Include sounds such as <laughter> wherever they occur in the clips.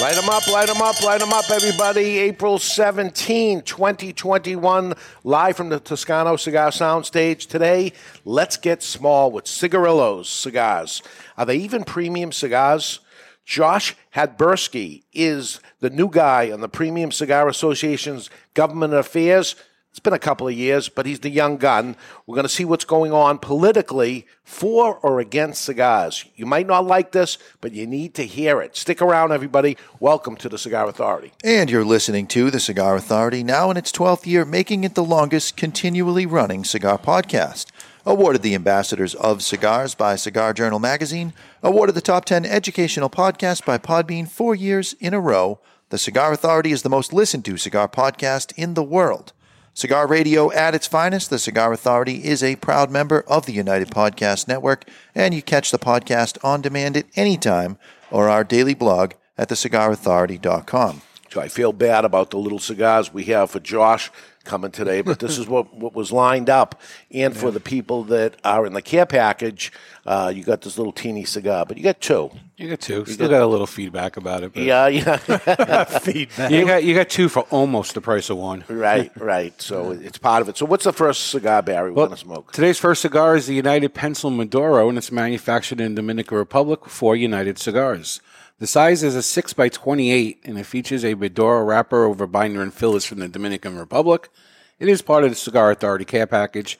Light them up, light them up, light them up, everybody. April 17, 2021, live from the Toscano Cigar Soundstage. Today, let's get small with Cigarillos cigars. Are they even premium cigars? Josh Habursky is the new guy on the Premium Cigar Association's Government Affairs. It's been a couple of years, but he's the young gun. We're going to see what's going on politically for or against cigars. You might not like this, but you need to hear it. Stick around, everybody. Welcome to the Cigar Authority. And you're listening to the Cigar Authority, now in its 12th year, making it the longest continually running cigar podcast. Awarded the Ambassadors of Cigars by Cigar Journal magazine, awarded the top 10 educational podcast by Podbean four years in a row. The Cigar Authority is the most listened to cigar podcast in the world. Cigar Radio at its finest, the Cigar Authority is a proud member of the United Podcast Network, and you catch the podcast on demand at any time or our daily blog at thecigarauthority.com. So I feel bad about the little cigars we have for Josh coming today, but this <laughs> is what, what was lined up. And for the people that are in the care package, uh, you got this little teeny cigar, but you got two. You got two. Still got a little feedback about it. But Yeah, yeah. <laughs> <laughs> feedback. You got you got two for almost the price of one. right, right. So it's part of it. So what's the first cigar, Barry, we're Well, going to smoke? Today's first cigar is the United Pencil Maduro, and it's manufactured in Dominican Republic for United Cigars. The size is a 6 by 28 and it features a Maduro wrapper over binder and fillers from the Dominican Republic. It is part of the Cigar Authority care package,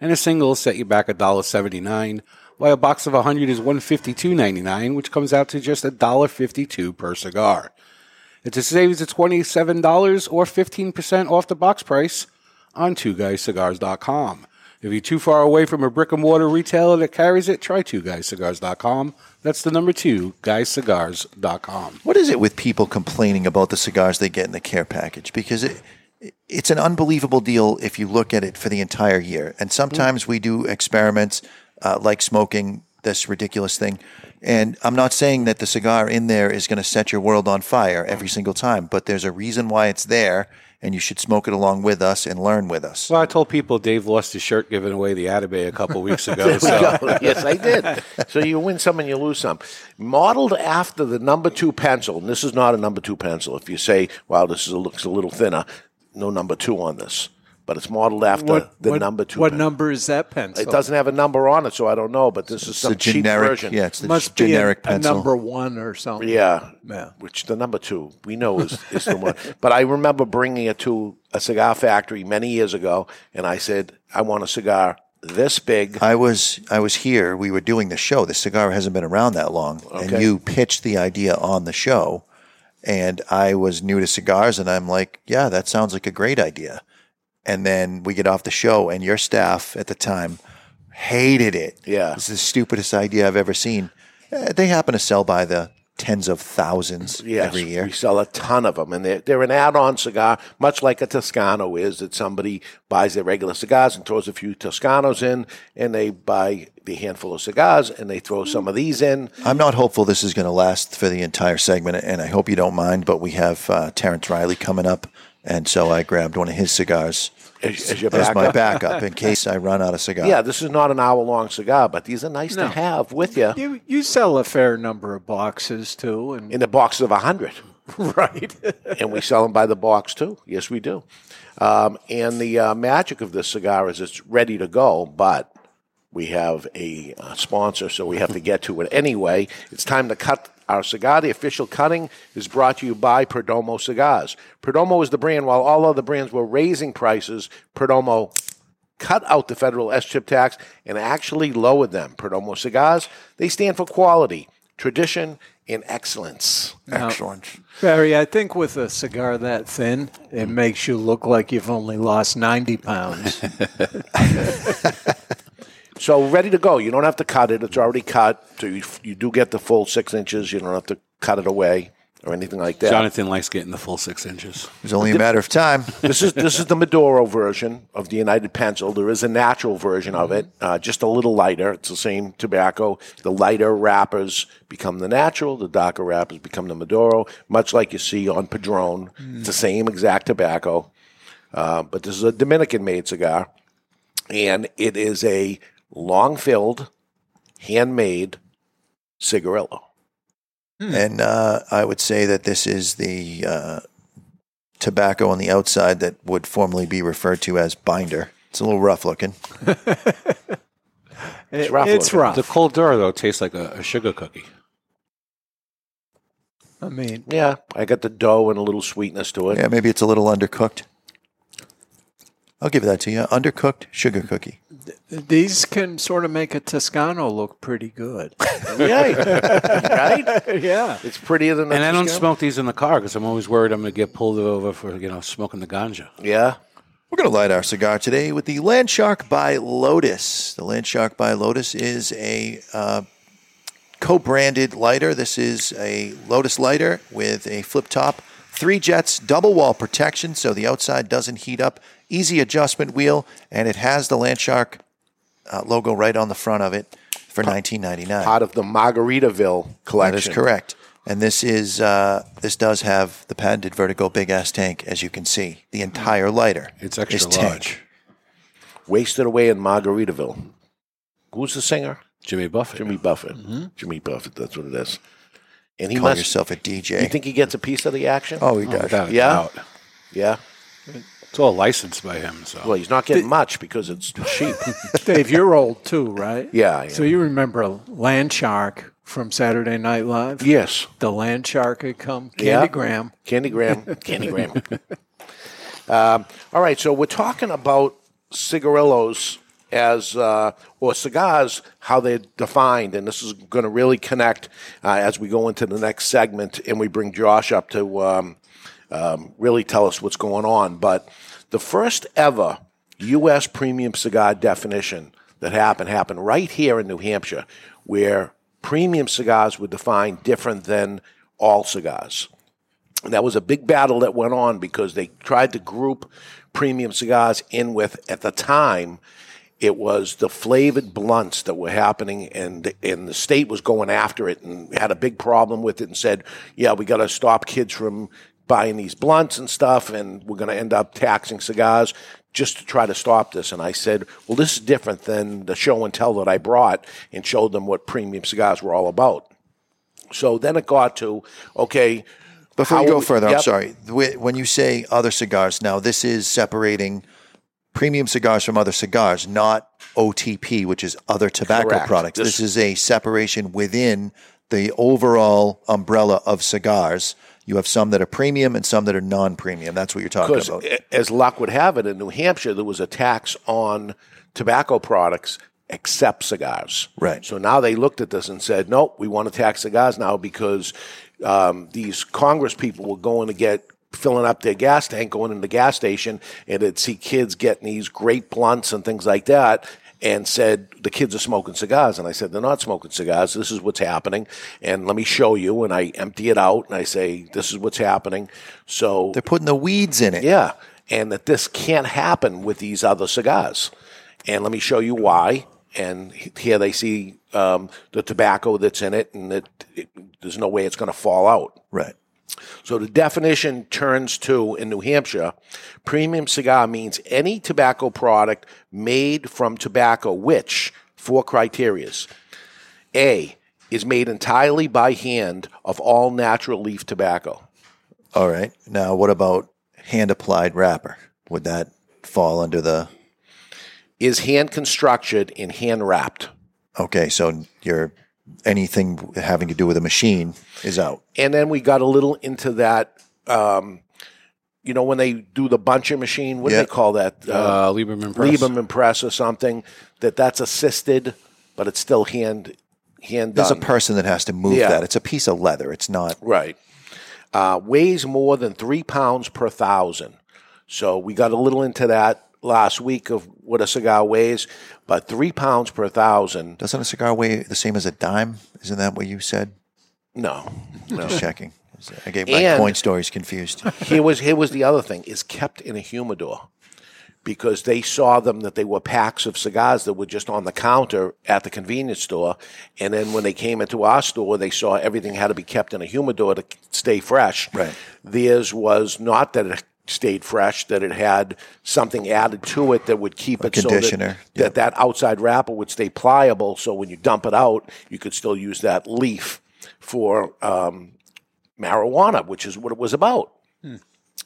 and a single set you back $1.79, while a box of 100 is $152.99, which comes out to just $1.52 per cigar. It's a savings of $27 or 15% off the box price on twoguyscigars.com. If you're too far away from a brick and mortar retailer that carries it, try twoguyscigars.com. That's the number two, guyscigars.com. What is it with people complaining about the cigars they get in the care package? Because it, it's an unbelievable deal if you look at it for the entire year. And sometimes we do experiments uh, like smoking this ridiculous thing. And I'm not saying that the cigar in there is going to set your world on fire every single time, but there's a reason why it's there, and you should smoke it along with us and learn with us. Well, I told people Dave lost his shirt giving away the Atabey a couple weeks ago. so <laughs> yes, I did. So you win some and you lose some. Modeled after the number two pencil, and this is not a number two pencil. If you say, "Wow, this is a, looks a little thinner," no number two on this, but it's modeled after the number two. What pen- number is that pencil? It doesn't have a number on it, so I don't know. But this is some a cheap generic, version. yeah, it's the Must be generic a, a pencil. number one or something. Yeah. Yeah. Which the number two we know is, is the one. <laughs> But I remember bringing it to a cigar factory many years ago, and I said, I want a cigar this big. I was I was here. We were doing the show. The cigar hasn't been around that long, and you pitched the idea on the show. And I was new to cigars, and I'm like, "Yeah, that sounds like a great idea." And then we get off the show, and your staff at the time hated it. Yeah. it's the stupidest idea I've ever seen. Eh, They happen to sell by the tens of thousands Yes, every year. we sell a ton of them, and they're, they're an add-on cigar, much like a Toscano is. That somebody buys their regular cigars and throws a few Toscanos in, and they buy the handful of cigars and they throw some of these in. I'm not hopeful this is going to last for the entire segment, and I hope you don't mind. But we have uh, Terrence Riley coming up, and so I grabbed one of his cigars As, as your as my backup. backup in <laughs> case I run out of cigars. Yeah, this is not an hour-long cigar, but these are nice No. to have with you You you sell a fair number of boxes too, and in the box of a hundred. <laughs> right. and we sell them by the box too. Yes, we do. Um, and the uh, magic of this cigar is it's ready to go, but we have a uh, sponsor, so we have to get to it anyway. It's time to cut our cigar. The official cutting is brought to you by Perdomo Cigars. Perdomo is the brand. While all other brands were raising prices, Perdomo cut out the federal SCHIP tax and actually lowered them. Perdomo cigars, they stand for quality, tradition, and excellence. Excellent. Barry, I think with a cigar that thin, it makes you look like you've only lost 90 pounds. <laughs> So ready to go. You don't have to cut it. It's already cut. So you, you do get the full six inches. You don't have to cut it away or anything like that. Jonathan likes getting the full six inches. It's only a matter of time. <laughs> this is this is the Maduro version of the United Pencil. There is a natural version of it, uh, just a little lighter. It's the same tobacco. The lighter wrappers become the natural. The darker wrappers become the Maduro. Much like you see on Padron, it's the same exact tobacco. Uh, but this is a Dominican-made cigar, and it is a long-filled, handmade cigarillo. And uh, I would say that this is the uh, tobacco on the outside that would formerly be referred to as binder. It's a little rough looking. <laughs> It- rough it's looking. rough. The cold draw, though, tastes like a, a sugar cookie. I mean, Yeah, I got the dough and a little sweetness to it. Yeah, maybe it's a little undercooked. I'll give that to you. Undercooked sugar cookie. these can sort of make a Toscano look pretty good. <laughs> Yeah, right. yeah. It's prettier than. And I don't smoke these in the car because I'm always worried I'm going to get pulled over for you know smoking the ganja. Yeah, We're going to light our cigar today with the Landshark by Lotus. The Landshark by Lotus is a uh, co branded lighter. This is a Lotus lighter with a flip top, three jets, double wall protection so the outside doesn't heat up, easy adjustment wheel, and it has the Landshark uh, logo right on the front of it for nineteen ninety nine. part of the Margaritaville collection. That is correct. And this is uh, this does have the patented vertical big ass tank, as you can see. The entire lighter It's extra is tank. large. Wasted away in Margaritaville. Who's the singer? Jimmy Buffett. Jimmy Buffett. Jimmy Buffett. That's what it is. And he Call must. yourself a DJ. You think he gets a piece of the action? oh, he Oh, does. without a Yeah? doubt. yeah. It's all licensed by him. So Well, he's not getting much because it's cheap. <laughs> Dave, you're old too, right? Yeah, I So am. you remember Land Shark from Saturday Night Live? yes. The Land Shark had come. Yeah. Candygram. Candy Graham. <laughs> Candygram. um, all right, so we're talking about cigarillos as uh, or cigars, how they're defined, and this is going to really connect uh, as we go into the next segment, and we bring Josh up to um, um, really tell us what's going on. But the first ever U.S. premium cigar definition that happened happened right here in New Hampshire, where premium cigars were defined different than all cigars. And that was a big battle that went on because they tried to group premium cigars in with, at the time, it was the flavored blunts that were happening, and and the state was going after it and had a big problem with it, and said, "Yeah, we got to stop kids from buying these blunts and stuff, and we're going to end up taxing cigars." Just to try to stop this, and I said, "Well, this is different than the show and tell that I brought and showed them what premium cigars were all about." So then it got to, okay, Before how you go further, I'm sorry. When you say other cigars, now this is separating premium cigars from other cigars, not OTP, which is other tobacco Correct. products. This- This, is a separation within the overall umbrella of cigars. You have some that are premium and some that are non-premium. That's what you're talking about. as luck would have it, in New Hampshire, there was a tax on tobacco products except cigars. Right. So now they looked at this and said, nope, we want to tax cigars now because um, these Congress people were going to get filling up their gas tank, going in the gas station, and they'd see kids getting these great blunts and things like that. And said the kids are smoking cigars, and I said they're not smoking cigars. This is what's happening, and let me show you. And I empty it out, and I say this is what's happening. So They're putting the weeds in it. yeah, and that this can't happen with these other cigars. And let me show you why. And here they see um, the tobacco that's in it, and that it, there's no way it's going to fall out. Right. So the definition turns to in New Hampshire, premium cigar means any tobacco product made from tobacco which four criterias. A is made entirely by hand of all natural leaf tobacco. All right. Now, what about hand-applied wrapper? Would that fall under the? Is hand constructed and hand wrapped. Okay, so your anything having to do with a machine is out. and then we got a little into that. Um, you know, when they do the buncher machine, what do they call that? uh, Lieberman Press. Lieberman press or something. That that's assisted, but it's still hand hand There's a person that has to move Yeah. that. It's a piece of leather. It's not. Right. Uh, weighs more than three pounds per thousand. So we got a little into that last week of what a cigar weighs, but three pounds per thousand. Doesn't a cigar weigh the same as a dime? Isn't that what you said? No. no. Just checking. I get my And- coin stories confused. here was here was the other thing is kept in a humidor because they saw them that they were packs of cigars that were just on the counter at the convenience store and then when they came into our store they saw everything had to be kept in a humidor to stay fresh Right. theirs was not that it stayed fresh that it had something added to it that would keep it so conditioner. that, that that outside wrapper would stay pliable so when you dump it out you could still use that leaf for um, marijuana which is what it was about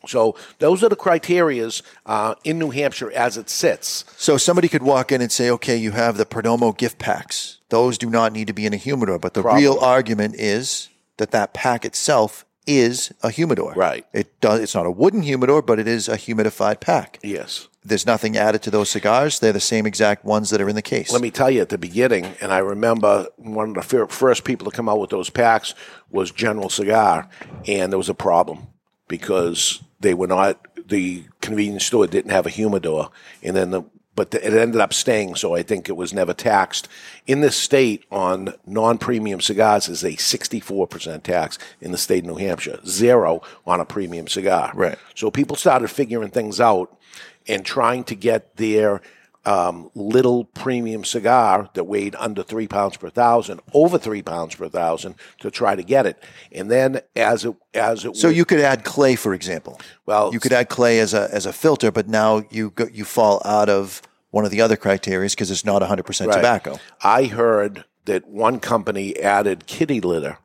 so those are the criterias uh, in New Hampshire as it sits. So somebody could walk in and say, okay, you have the Perdomo gift packs. Those do not need to be in a humidor. But the Probably. real argument is that that pack itself is a humidor. Right. It does. It's not a wooden humidor, but it is a humidified pack. Yes. There's nothing added to those cigars. They're the same exact ones that are in the case. Let me tell you, at the beginning, and I remember one of the fir- first people to come out with those packs was General Cigar, and there was a problem because they were not the convenience store didn't have a humidor, and then the but the, it ended up staying, so I think it was never taxed. In this state, on non-premium cigars is a 64% tax in the state of New Hampshire, zero on a premium cigar. Right. So people started figuring things out and trying to get their um, little premium cigar that weighed under three pounds per thousand, over three pounds per thousand, to try to get it. And then as it as it so went- you could add clay, for example. Well, you could add clay as a as a filter, but now you go, you fall out of one of the other criteria because it's not 100 percent Right. tobacco. I heard that one company added kitty litter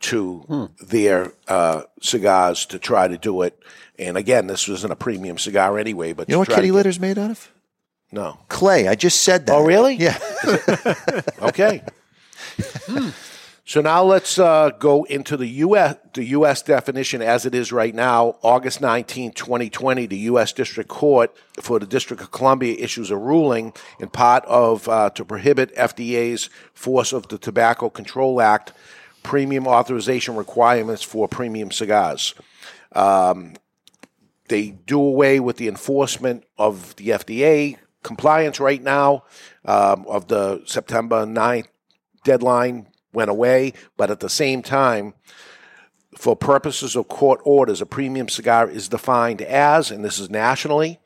to Hmm. their uh, cigars to try to do it. And again, this wasn't a premium cigar anyway. But You know what kitty to- litter's made out of? No. Clay. I just said that. Oh, really? Yeah. <laughs> Okay. So now let's uh, go into the U.S. the U.S. definition as it is right now. August 19, 2020, the U.S. District Court for the District of Columbia issues a ruling in part of uh, to prohibit FDA's force of the Tobacco Control Act premium authorization requirements for premium cigars. Um, they do away with the enforcement of the FDA compliance right now um, of the September 9th deadline went away, but at the same time, for purposes of court orders, a premium cigar is defined as, and this is nationally,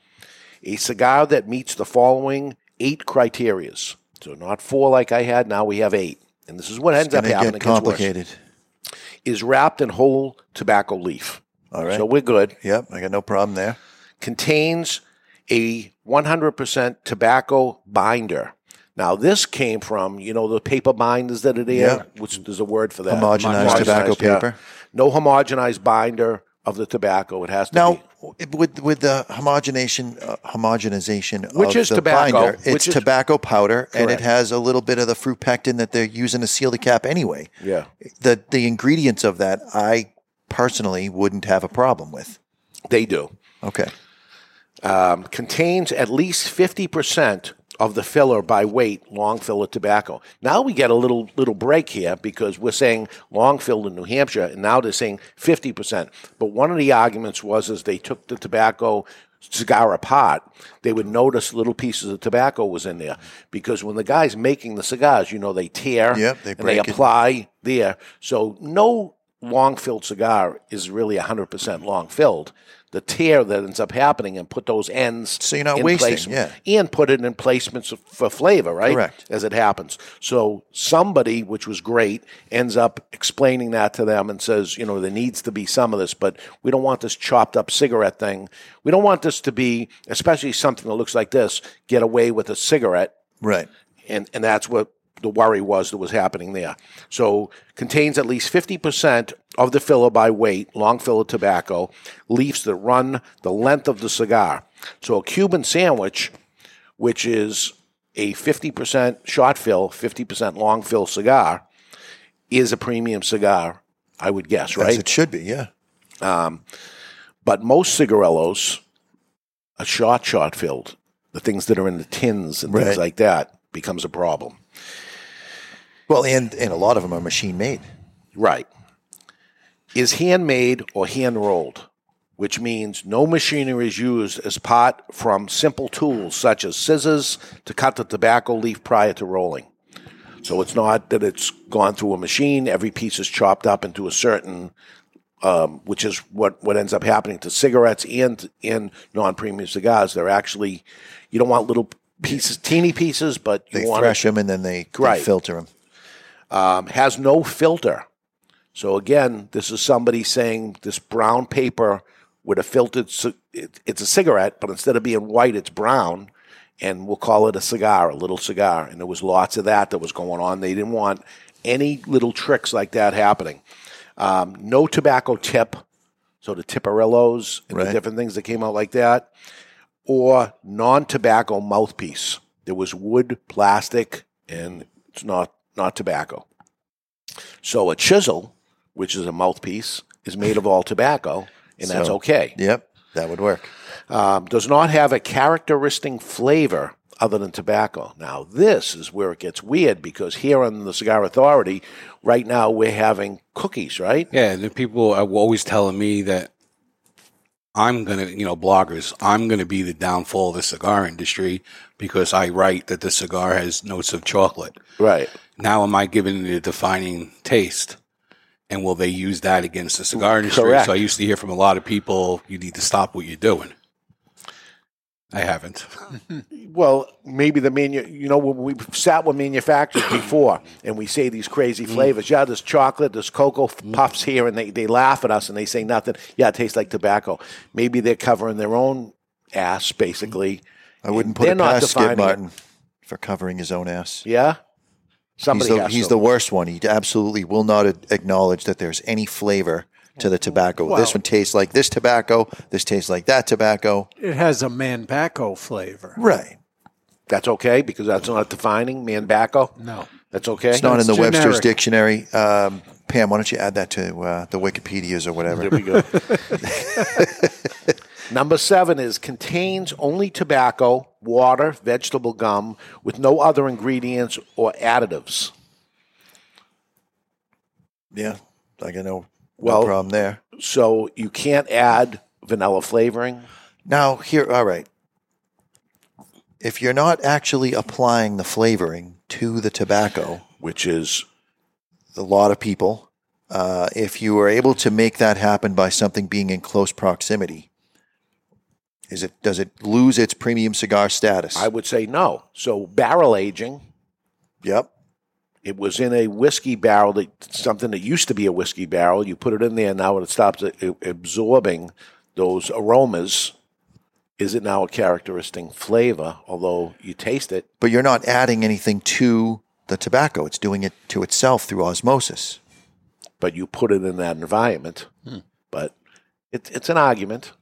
a cigar that meets the following eight criterias. So not four like I had, now we have eight. And this is what ends up happening. get worse. complicated. Is wrapped in whole tobacco leaf. All right. So we're good Yep. I got no problem there. contains a 100% tobacco binder. Now, this came from, you know, the paper binders that are there, Yeah. which there's a word for that. Homogenized tobacco yeah. paper. No homogenized binder of the tobacco. It has to Now, be. with with the homogenation uh, homogenization Which of is the tobacco, binder, which it's is- tobacco powder, and it has a little bit of the fruit pectin that they're using to seal the cap anyway. Yeah. The the ingredients of that, I personally wouldn't have a problem with. They do. Okay. Um, contains at least 50% of the filler by weight, long filler tobacco. Now we get a little little break here because we're saying long filled in New Hampshire, and now they're saying 50%. But one of the arguments was is they took the tobacco cigar apart, they would notice little pieces of tobacco was in there because when the guy's making the cigars, you know, they tear Yep, they and they it. apply there. So no long filled cigar is really 100% long filled. The tear that ends up happening and put those ends So you're not in wasting, placement- yeah. and put it in placements for flavor, right? Correct. As it happens. So somebody, which was great, ends up explaining that to them and says, you know, there needs to be some of this, but we don't want this chopped up cigarette thing. We don't want this to be, especially something that looks like this, get away with a cigarette Right. and and that's what the worry was that was happening there. So contains at least fifty percent of the filler by weight, long filler tobacco, leaves that run the length of the cigar. So a Cuban sandwich, which is a fifty percent short fill, fifty percent long fill cigar, is a premium cigar, I would guess, As right? it should be. Yeah. Um, but most cigarillos are short, short filled. The things that are in the tins and Right. things like that becomes a problem. Well, and and a lot of them are machine made. Right. Is handmade or hand rolled, which means no machinery is used as part from simple tools such as scissors to cut the tobacco leaf prior to rolling. So it's not that it's gone through a machine, every piece is chopped up into a certain um, which is what, what ends up happening to cigarettes and and non premium cigars. They're actually you don't want little pieces, teeny pieces, but you They want thresh them and then they, they Right. filter them. Um, has no filter. So again, this is somebody saying this brown paper with a filtered. It's a cigarette, but instead of being white, it's brown, and we'll call it a cigar, a little cigar. And there was lots of that that was going on. They didn't want any little tricks like that happening. Um, no tobacco tip, so the Tiparillos and the different things that came out like that, or non-tobacco mouthpiece. There was wood, plastic, and it's not not tobacco. So a chisel, which is a mouthpiece, is made of all tobacco, and that's okay. Yep, that would work. Um, does not have a characteristic flavor other than tobacco. Now, this is where it gets weird because here on the Cigar Authority, right now we're having cookies, right? Yeah, the people are always telling me that I'm gonna, you know, bloggers, I'm gonna be the downfall of the cigar industry because I write that the cigar has notes of chocolate. Right. Now, am I giving it a defining taste? And will they use that against the cigar industry? Correct. So I used to hear from a lot of people, you need to stop what you're doing. I haven't. Well, maybe the manu- you know when we've sat with manufacturers <clears throat> before and we say these crazy mm. flavors. Yeah, there's chocolate, there's cocoa f- mm. puffs here, and they, they laugh at us and they say nothing. Yeah, it tastes like tobacco. Maybe they're covering their own ass, basically. I wouldn't put They're it not past Skip defining it. Martin for covering his own ass. Yeah, He's the, has he's to. the worst one. He absolutely will not acknowledge that there's any flavor to the tobacco. this one tastes like this tobacco. This tastes like that tobacco. It has a manbacco flavor. Right. That's okay because that's not defining manbacco. No. That's okay. It's not in the That's Webster's dictionary. Um, Pam, why don't you add that to uh, the Wikipedias or whatever? There we go. <laughs> <laughs> Number seven is contains only tobacco, water, vegetable gum, with no other ingredients or additives. yeah, I got no, Well- no problem there. So you can't add vanilla flavoring. Now, here, all right. If you're not actually applying the flavoring to the tobacco, which is a lot of people, uh, if you are able to make that happen by something being in close proximity, is it does it lose its premium cigar status? I would say no. So barrel aging, yep. it was in a whiskey barrel that something that used to be a whiskey barrel. You put it in there now, it stops absorbing those aromas. Is it now a characteristic flavor? Although you taste it, But you're not adding anything to the tobacco. It's doing it to itself through osmosis. but you put it in that environment. Hmm. But it, it's an argument.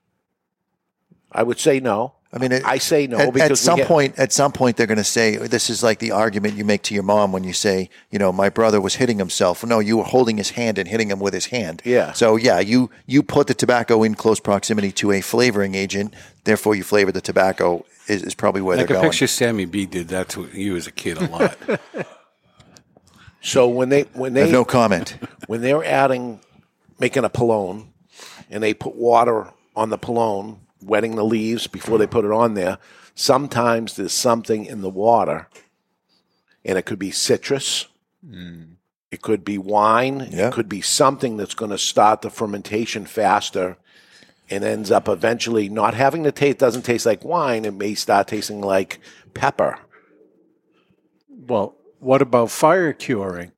I would say no. I mean, it, I say no at, because at some get- point, at some point, they're going to say this is like the argument you make to your mom when you say, you know, my brother was hitting himself. No, you were holding his hand and hitting him with his hand. Yeah. So yeah, you you put the tobacco in close proximity to a flavoring agent. Therefore, you flavor the tobacco. Is, is probably where I they're can going. picture Sammy B did that to you as a kid a lot. <laughs> So when they when I have they no comment. when they're adding making a polone and they put water on the polone, wetting the leaves before they put it on there, sometimes there's something in the water, and it could be citrus. Hmm. It could be wine. Yeah. It could be something that's going to start the fermentation faster and ends up eventually not having the taste, doesn't taste like wine. It may start tasting like pepper. Well, what about fire curing?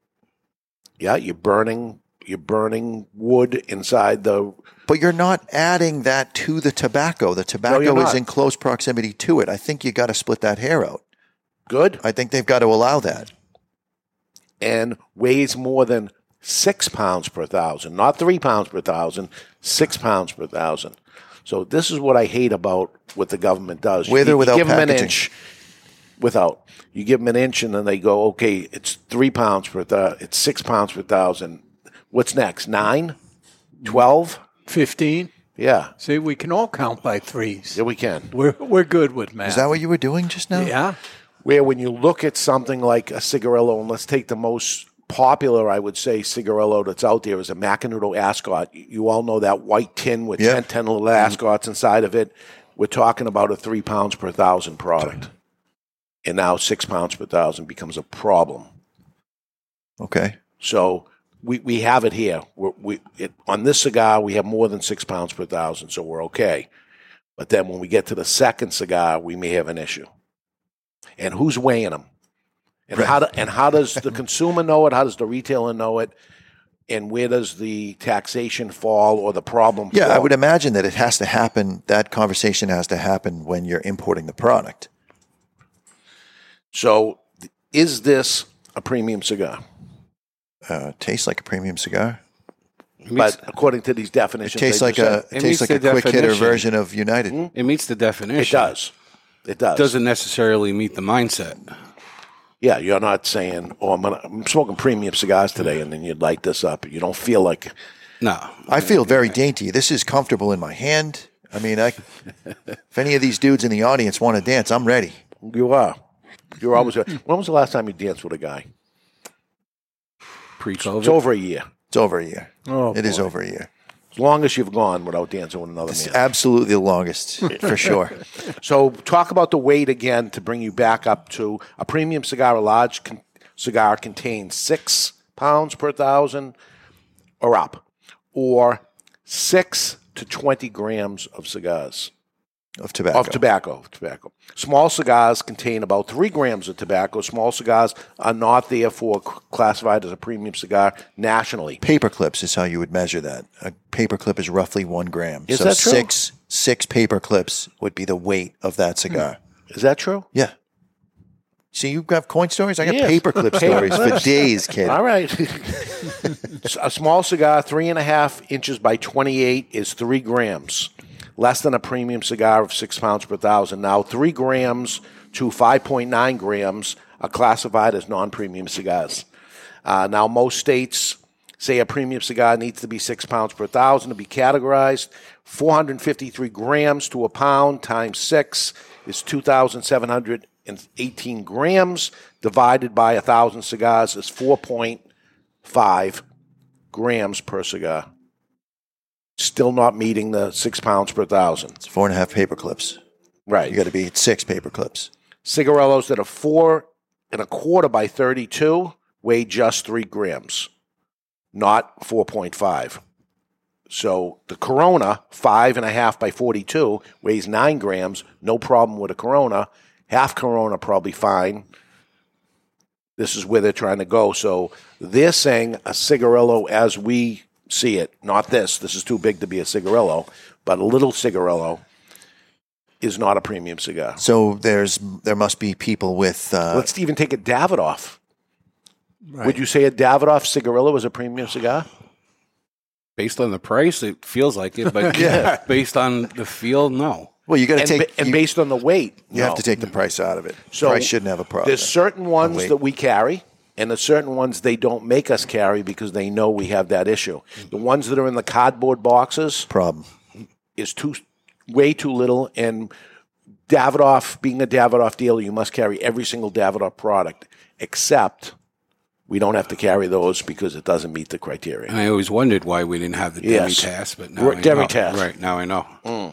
Yeah, you're burning, you're burning wood inside the But you're not adding that to the tobacco. The tobacco you're is in close proximity to it. I think you got to split that hair out. good. I think they've got to allow that. and weighs more than six pounds per thousand, not three pounds per thousand, six pounds per thousand. So this is what I hate about what the government does. With you, or without you give them an packaging? inch. Without. You give them an inch and then they go, okay, it's three pounds per thousand, it's six pounds per thousand. What's next? Nine? Twelve? 15? Yeah. See, we can all count by threes. Yeah, we can. We're, we're good with math. Is that what you were doing just now? Yeah. where when you look at something like a cigarillo, and let's take the most popular, I would say, cigarillo that's out there is a Macanudo Ascot. You all know that white tin with Yeah. 10, 10 little Ascots inside of it. We're talking about a three pounds per thousand product. And now six pounds per thousand becomes a problem. Okay. So we, we have it here. We're, we it, on this cigar we have more than six pounds per thousand, so we're okay. But then when we get to the second cigar, we may have an issue. And who's weighing them? And how do, and how does the <laughs> consumer know it? How does the retailer know it? And where does the taxation fall or the problem? Yeah, I would imagine that it has to happen. That conversation has to happen when you're importing the product. So, is this a premium cigar? Uh, tastes like a premium cigar. Meets, But according to these It definitions, tastes like just a it It tastes like a the quick hitter version of United. it meets the definition. it does. It does. Doesn't necessarily meet the mindset. Yeah, you're not saying, "Oh, I'm, gonna, I'm smoking premium cigars today," and then you'd light this up. You don't feel like No. I feel very dainty. This is comfortable in my hand. I mean, I, if any of these dudes in the audience want to dance, I'm ready. you are. You're always. When was the last time you danced with a guy? Pre-COVID. It's over a year. It's over a year. Oh, It is boy. over a year. As long as you've gone without dancing with another It's man. absolutely the longest for <laughs> sure. So, talk about the weight again to bring you back up to a premium cigar. A large con- cigar contains six pounds per thousand or up, or six to twenty grams of cigars. Of tobacco. Of tobacco, tobacco. Small cigars contain about three grams of tobacco. Small cigars are not therefore classified as a premium cigar nationally. paper clips is how you would measure that. A paper clip is roughly one gram. Is so that true? six six paper clips would be the weight of that cigar. Hmm. Is that true? Yeah. See, you have coin stories. I got Yes. paper clip <laughs> stories for days, kid. All right. <laughs> a small cigar, three and a half inches by 28, is three grams, less than a premium cigar of six pounds per thousand. Now, three grams to 5.9 grams are classified as non premium cigars. Uh, now, most states say a premium cigar needs to be six pounds per thousand to be categorized. 453 grams to a pound times six is 2,718 grams. Divided by a thousand cigars is 4.5 grams per cigar. Still not meeting the six pounds per thousand. It's four and a half paper clips. Right. You got to be at six paper clips. cigarillos that are four and a quarter by 32 weigh just three grams, not 4.5. So the Corona, five and a half by 42, weighs nine grams. No problem with a Corona. Half Corona, probably fine. This is where they're trying to go. So they're saying a cigarillo as we see it, not this. This is too big to be a cigarillo, but a little cigarillo is not a premium cigar. So there's there must be people with uh, Let's even take a Davidoff. Would you say a Davidoff cigarillo is a premium cigar? Based on the price, it feels like it, but <laughs> Yeah. <laughs> based on the feel, no. well, you got to take ba- and you, based on the weight, you have to take the price out of it. So price shouldn't have a problem. There's certain ones weight. that we carry, and the certain ones they don't make us carry because they know we have that issue. The ones that are in the cardboard boxes problem. is too way too little, and Davidoff, being a Davidoff dealer, you must carry every single Davidoff product, except we don't have to carry those because it doesn't meet the criteria. And I always wondered why we didn't have the Yes. demi-tasse, but now Right, I demi-tasse. know. Right, now I know. Mm.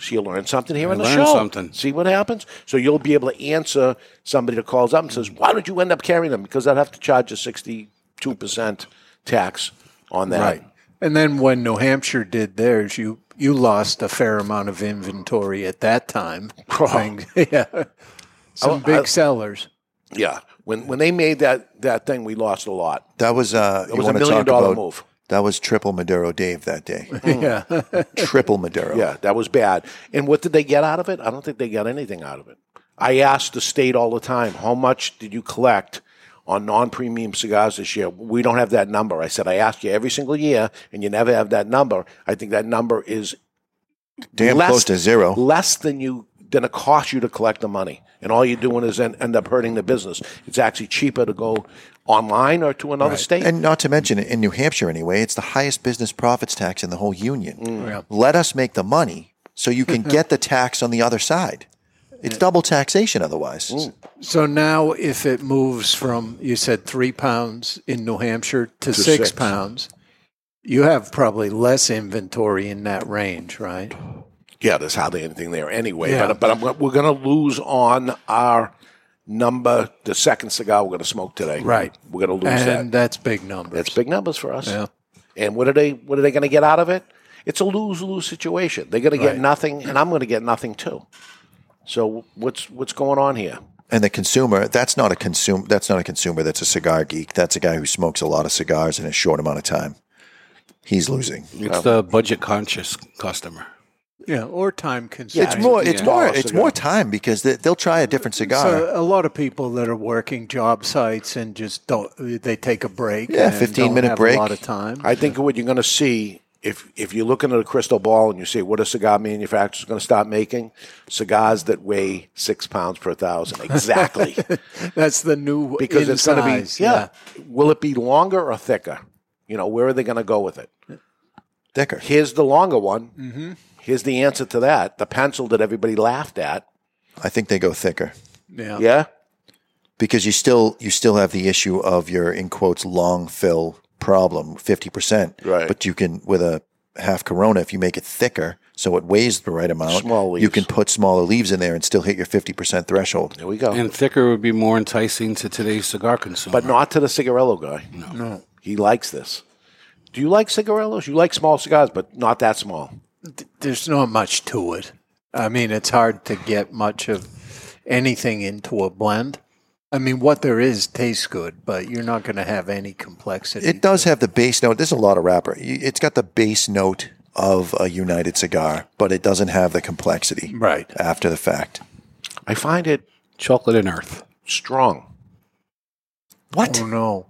So you learn something here I on the learned show. something. See what happens? So you'll be able to answer somebody that calls up and says, "Why did you end up carrying them?" Because I'd have to charge a sixty-two percent tax on that. Right. And then when New Hampshire did theirs, you you lost a fair amount of inventory at that time. <laughs> Thing- <laughs> yeah. Some Oh, big I- sellers. Yeah. When when they made that that thing, we lost a lot. That was uh, It was a wanna million talk dollar about- move. That was triple Maduro Dave that day. <laughs> Yeah. triple Maduro. Yeah, that was bad. And what did they get out of it? I don't think they got anything out of it. I asked the state all the time, "How much did you collect?" On non-premium cigars this year, we don't have that number. I said I ask you every single year, and you never have that number. I think that number is Damn less- close to zero. less than you than it costs you to collect the money, and all you're doing is end, end up hurting the business. It's actually cheaper to go online or to another state. And not to mention, in New Hampshire anyway, it's the highest business profits tax in the whole union. Mm. Yeah. Let us make the money so you can <laughs> get the tax on the other side. It's double taxation otherwise. So now, if it moves from you said three pounds in New Hampshire to, six, six. pounds, you have probably less inventory in that range, right? Yeah, there's hardly anything there anyway. Yeah. But but I'm, we're going to lose on our number. The second cigar we're going to smoke today. Right. We're going to lose And that. that's big numbers. That's big numbers for us. Yeah. And what are they? What are they going to get out of it? It's a lose lose situation. They're going to get Right. nothing, and I'm going to get nothing too. So what's what's going on here? And the consumer, that's not a consumer. That's not a consumer. That's a cigar geek. That's a guy who smokes a lot of cigars in a short amount of time. He's losing. It's the budget conscious customer. Yeah, or time consuming. It's more. It's yeah. more. It's more time because they, they'll try a different cigar. So a lot of people that are working job sites and just don't, they take a break. Yeah, and 15 don't minute have break. A lot of time. I think what you're going to see if if you look into the crystal ball and you see what a cigar manufacturer is going to start making cigars that weigh six pounds per thousand exactly <laughs> That's the new because it's going to be size, yeah. Will it be longer or thicker? You know, where are they going to go with it? Thicker. Here's the longer one. Mm-hmm. Here's the answer to that. The pencil that everybody laughed at. I think they go thicker yeah. Yeah. because you still you still have the issue of your in quotes long fill problem, fifty percent. Right. But you can with a half Corona, if you make it thicker, so it weighs the right amount, Small leaves. you can put smaller leaves in there and still hit your fifty percent threshold. There we go. And thicker would be more enticing to today's cigar consumer. but not to the cigarello guy. No. No. He likes this. Do you like cigarellos? You like small cigars, but not that small. There's not much to it. I mean, it's hard to get much of anything into a blend. I mean, what there is tastes good, but you're not going to have any complexity. It does have the base note. There's a lot of wrapper. It's got the base note of a United cigar, but it doesn't have the complexity Right. after the fact. I find it chocolate and earth. strong. What? Oh no.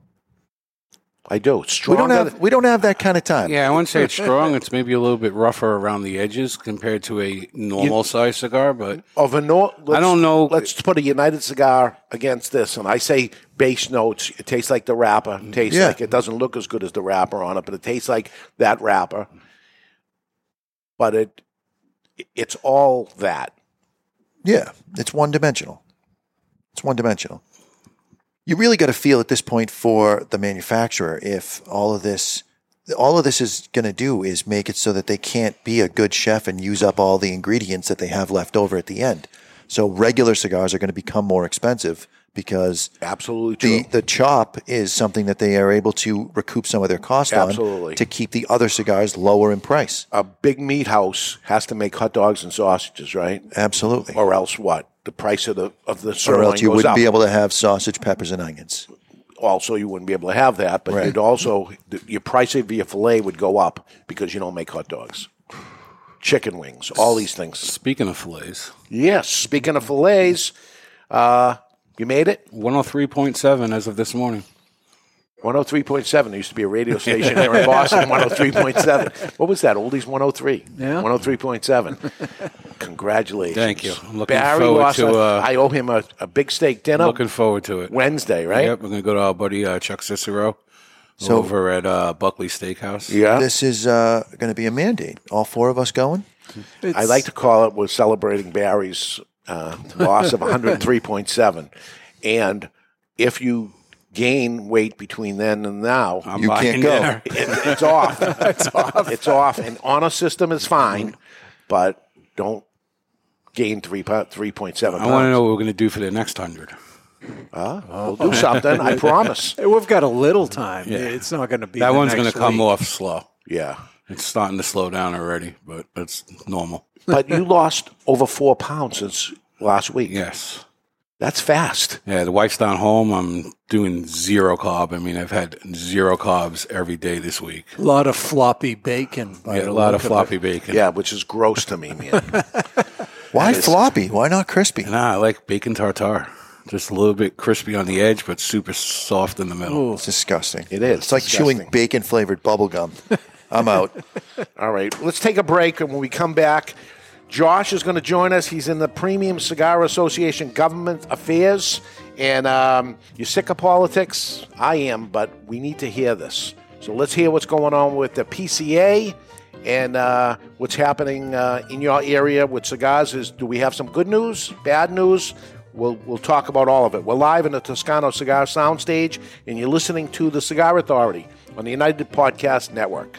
I do. Strong. We don't have we don't have that kind of time. Yeah, I wouldn't say it's <laughs> strong. It's maybe a little bit rougher around the edges compared to a normal size cigar, but of a no, let's- don't know- Let's put a United cigar against this, and I say base notes. It tastes like the wrapper. It tastes Yeah. like it doesn't look as good as the wrapper on it, but it tastes like that wrapper. But it, it's all that. Yeah, it's one dimensional. It's one dimensional. You really got to feel at this point for the manufacturer if all of this all of this is going to do is make it so that they can't be a good chef and use up all the ingredients that they have left over at the end. So regular cigars are going to become more expensive because Absolutely true. the the chop is something that they are able to recoup some of their cost Absolutely. on to keep the other cigars lower in price. a big meat house has to make hot dogs and sausages, right? Absolutely. Or else what? The price of the of the Or sirloin else you goes wouldn't up. be able to have sausage, peppers, and onions. also you wouldn't be able to have that, but Right. you'd also the, your price of your fillet would go up because you don't make hot dogs, chicken wings, all these things. speaking of fillets, Yes, speaking of fillets, uh, you made it. 103.7 as of this morning. 103.7. There used to be a radio <laughs> station there in Boston, 103.7. What was that? Oldies 103. Yeah. 103.7. <laughs> Congratulations. Thank you. I'm looking Barry forward lost to, uh, I owe him a, a big steak dinner Looking forward to it. Wednesday, right? Yep, we're going to go to our buddy uh, Chuck Cicero So- over at uh, Buckley Steakhouse. Yeah. This is uh, going to be a mandate. All four of us going. I like to call it we're celebrating Barry's uh, loss of <laughs> 103.7. And if you gain weight between then and now, I'm You can't go. it, it's off. <laughs> it's off. It's off. And honor system is fine, but don't gain three po- 3.7 pounds. I want to know what we're going to do for the next 100. uh We'll do something, I <laughs> promise. Hey, We've got a little time. It's not going to be That the one's going to come off slow. Yeah. It's starting to slow down already, but that's normal. But you <laughs> lost over four pounds since last week. Yes. That's fast. Yeah, the wife's down home. I'm doing zero carb. I mean, I've had zero cobs every day this week. A lot of floppy bacon. by Yeah, a lot of floppy bacon. Yeah, which is gross to me, man. <laughs> Why is- floppy? Why not crispy? Nah, I like bacon tartare. Just a little bit crispy on the edge, but super soft in the middle. It's disgusting. It is It's like disgusting. chewing bacon flavored bubble gum. I'm out. <laughs> All right, let's take a break, and when we come back, Josh is going to join us. He's in the Premium Cigar Association Government Affairs, and um, you're sick of politics. I am, but we need to hear this. So let's hear what's going on with the PCA and uh, what's happening uh, in your area with cigars. Is do we have some good news, bad news? We'll, we'll talk about all of it. We're live in the Toscano Cigar Soundstage, and you're listening to The Cigar Authority on the United Podcast Network.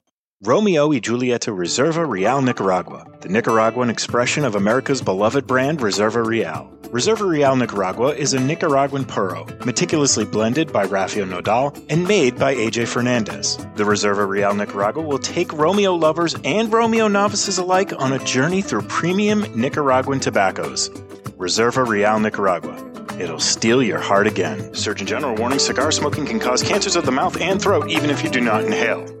Romeo y Julieta Reserva Real Nicaragua, the Nicaraguan expression of America's beloved brand Reserva Real. Reserva Real Nicaragua is a Nicaraguan puro, meticulously blended by Rafael Nodal and made by AJ Fernandez. The Reserva Real Nicaragua will take Romeo lovers and Romeo novices alike on a journey through premium Nicaraguan tobaccos. Reserva Real Nicaragua. It'll steal your heart again. Surgeon General warning cigar smoking can cause cancers of the mouth and throat even if you do not inhale.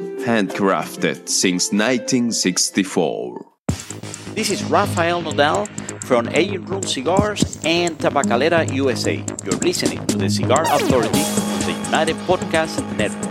Handcrafted since 1964. This is Rafael Nodal from Aging Room Cigars and Tabacalera USA. You're listening to the Cigar Authority on the United Podcast Network.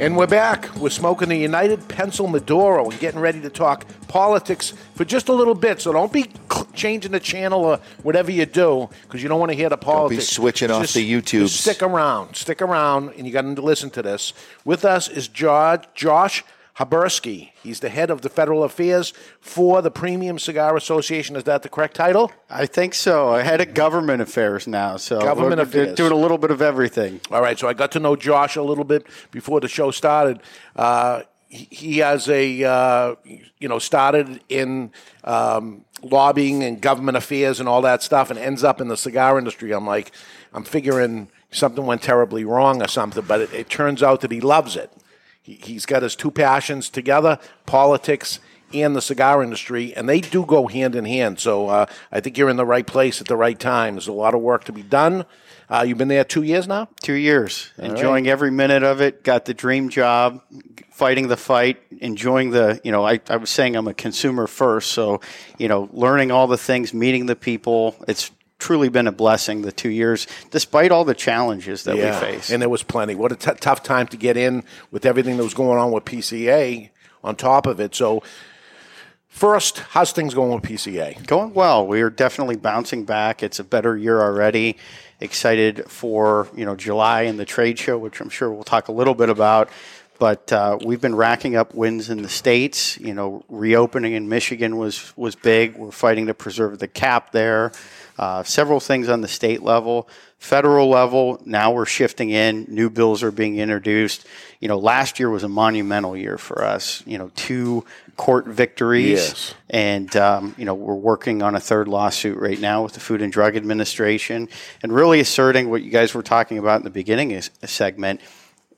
And we're back. We're smoking the United Pencil Maduro and getting ready to talk politics for just a little bit. So don't be changing the channel or whatever you do because you don't want to hear the politics. Don't be switching just, off the YouTube. Stick around. Stick around, and you got to listen to this. With us is Josh Habursky. He's the head of the federal affairs for the Premium Cigar Association. Is that the correct title? I think so. I head of government affairs now, so Government affairs. doing a little bit of everything. All right, so I got to know Josh a little bit before the show started. Uh, he, he has a, uh, you know, started in um, lobbying and government affairs and all that stuff and ends up in the cigar industry. I'm like, I'm figuring something went terribly wrong or something, but it, it turns out that he loves it. He, he's got his two passions together politics and the cigar industry, and they do go hand in hand. So uh, I think you're in the right place at the right time. There's a lot of work to be done. Uh, you've been there two years now? Two years. All enjoying right. every minute of it. Got the dream job, fighting the fight, enjoying the, you know, I, I was saying I'm a consumer first. So, you know, learning all the things, meeting the people. It's truly been a blessing the two years, despite all the challenges that Yeah, we face. And there was plenty. What a t- tough time to get in with everything that was going on with PCA on top of it. So, first, how's things going with PCA? Going well. We are definitely bouncing back. It's a better year already. Excited for you know July and the trade show, which I'm sure we'll talk a little bit about. But uh, we've been racking up wins in the states. You know, reopening in Michigan was was big. We're fighting to preserve the cap there. Uh, several things on the state level, federal level. Now we're shifting in. New bills are being introduced. You know, last year was a monumental year for us. You know, two court victories Yes. and um, you know we're working on a third lawsuit right now with the Food and Drug Administration, and really asserting what you guys were talking about in the beginning is a segment.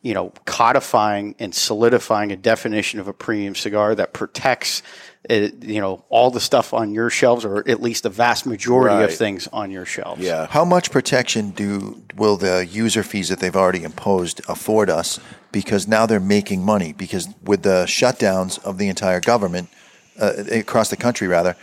You know, codifying and solidifying a definition of a premium cigar that protects, uh, you know, all the stuff on your shelves, or at least the vast majority Right. of things on your shelves. Yeah. How much protection do will the user fees that they've already imposed afford us? Because now they're making money. Because with the shutdowns of the entire government uh, across the country, rather,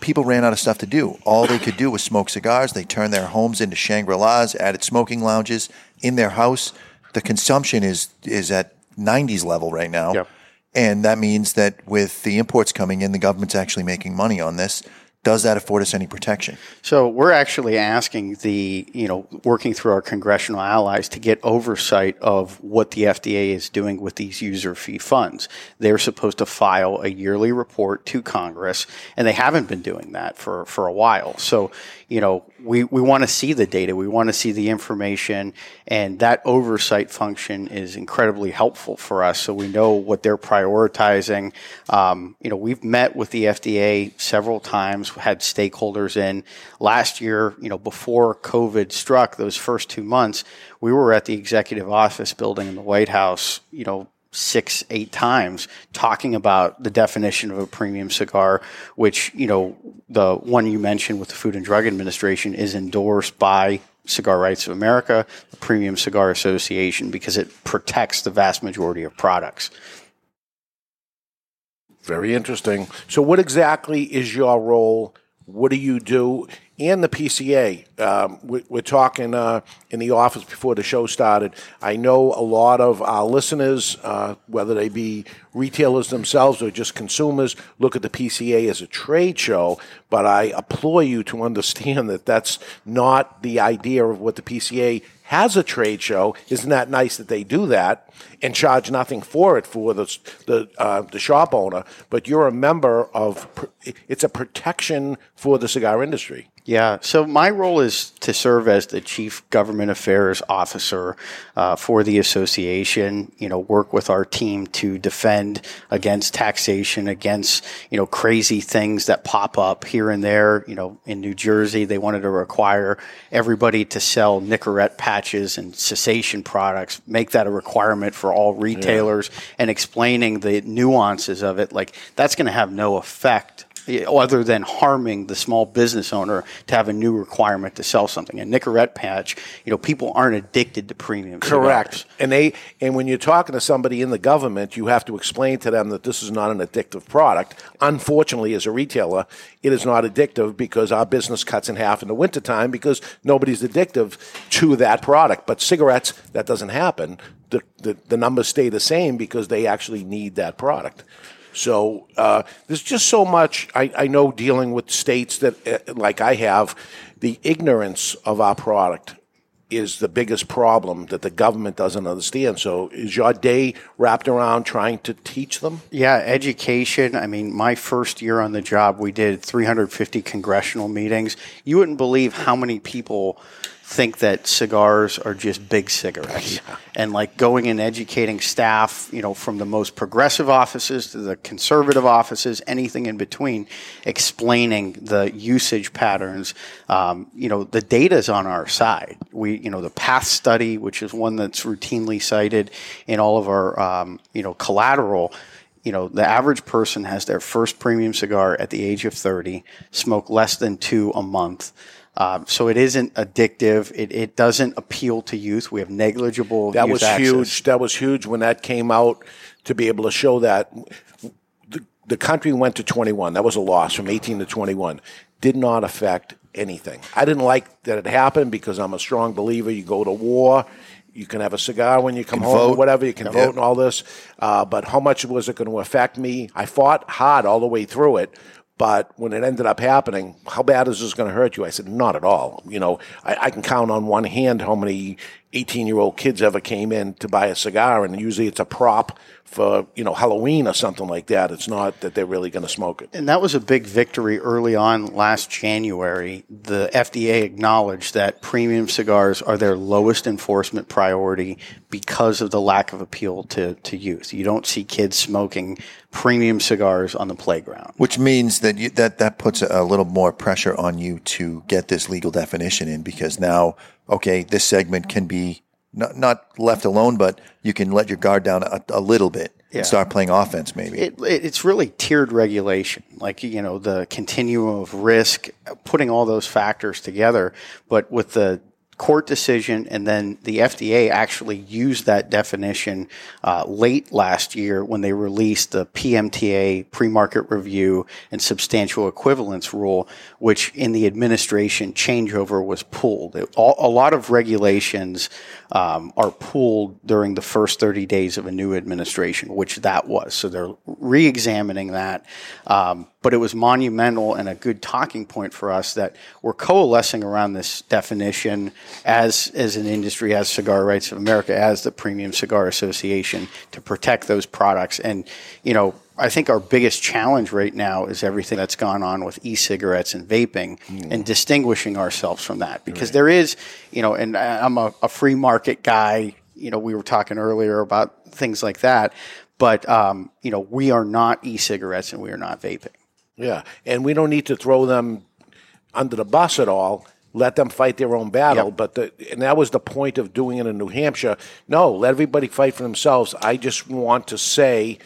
people ran out of stuff to do. All they could do was smoke cigars. They turned their homes into Shangri Las, added smoking lounges in their house. The consumption is is at 90s level right now. And that means that with the imports coming in, the government's actually making money on this. Does that afford us any protection? So we're actually asking the, you know, working through our congressional allies to get oversight of what the FDA is doing with these user fee funds. They're supposed to file a yearly report to Congress, and they haven't been doing that for, for a while. So, you know, we, we want to see the data, we want to see the information, and that oversight function is incredibly helpful for us so we know what they're prioritizing. Um, you know, we've met with the FDA several times, had stakeholders in. Last year, you know, before COVID struck, those first two months, we were at the executive office building in the White House, you know, six, eight times talking about the definition of a premium cigar, which, you know, the one you mentioned with the Food and Drug Administration is endorsed by Cigar Rights of America, the Premium Cigar Association, because it protects the vast majority of products. Very interesting. So, what exactly is your role? What do you do? And the PCA. Um, we, we're talking uh, in the office before the show started. I know a lot of our listeners, uh, whether they be retailers themselves or just consumers, look at the PCA as a trade show. But I implore you to understand that that's not the idea of what the PCA has a trade show. Isn't that nice that they do that and charge nothing for it for the the uh, the shop owner? But you're a member of. It's a protection for the cigar industry. Yeah. So my role is to serve as the chief government affairs officer uh, for the association. You know, work with our team to defend against taxation, against you know crazy things that pop up here and there. You know, in New Jersey, they wanted to require everybody to sell Nicorette patches and cessation products, make that a requirement for all retailers, and explaining the nuances of it. Like that's going to have no effect other than harming the small business owner to have a new requirement to sell something. A Nicorette patch, you know, people aren't addicted to premium. Correct. cigars. And they and when you're talking to somebody in the government, you have to explain to them that this is not an addictive product. Unfortunately, as a retailer, it is not addictive because our business cuts in half in the wintertime because nobody's addictive to that product. But cigarettes, that doesn't happen. The, the, the numbers stay the same because they actually need that product. So uh, there's just so much I, I know dealing with states that, uh, like I have, the ignorance of our product is the biggest problem that the government doesn't understand. So is your day wrapped around trying to teach them? Yeah, education. I mean, my first year on the job, we did 350 congressional meetings. You wouldn't believe how many people think that cigars are just big cigarettes. <laughs> And like going and educating staff, you know, from the most progressive offices to the conservative offices, anything in between, explaining the usage patterns. Um, you know, the data's on our side. We, you know, the PATH study, which is one that's routinely cited in all of our, um, you know, collateral you know, the average person has their first premium cigar at the age of 30, smoke less than two a month. Um, so it isn't addictive. It, it doesn't appeal to youth. We have negligible. That was access. huge. That was huge when that came out to be able to show that the, the country went to 21. That was a loss from 18 to 21. Did not affect anything. I didn't like that it happened because I'm a strong believer. You go to war. You can have a cigar when you come home, or vote. whatever. You can Yeah. vote and all this. Uh, but how much was it going to affect me? I fought hard all the way through it. But when it ended up happening, how bad is this going to hurt you? I said, not at all. You know, I, I can count on one hand how many 18 year old kids ever came in to buy a cigar, and usually it's a prop for, you know, Halloween or something like that. It's not that they're really going to smoke it. And that was a big victory early on last January. The FDA acknowledged that premium cigars are their lowest enforcement priority because of the lack of appeal to, to youth. You don't see kids smoking premium cigars on the playground. Which means that you, that that puts a, a little more pressure on you to get this legal definition in because now, okay, this segment can be not, not left alone, but you can let your guard down a, a little bit Yeah. and start playing offense. Maybe It, it, it's really tiered regulation, like you know the continuum of risk, putting all those factors together. But with the court decision, and then the FDA actually used that definition uh, late last year when they released the PMTA pre-market review and substantial equivalence rule, which in the administration changeover was pulled. It, all, a lot of regulations um, are pulled during the first 30 days of a new administration, which that was. So they're re-examining that. Um, but it was monumental and a good talking point for us that we're coalescing around this definition as as an industry, as Cigar Rights of America, as the Premium Cigar Association to protect those products. And you know, I think our biggest challenge right now is everything that's gone on with e-cigarettes and vaping, and distinguishing ourselves from that because there is, you know, and I- I'm a, a free market guy. You know, we were talking earlier about things like that, but um, you know, we are not e-cigarettes and we are not vaping. Yeah, and we don't need to throw them under the bus at all. Let them fight their own battle. But the, and that was the point of doing it in New Hampshire. No, let everybody fight for themselves. I just want to say,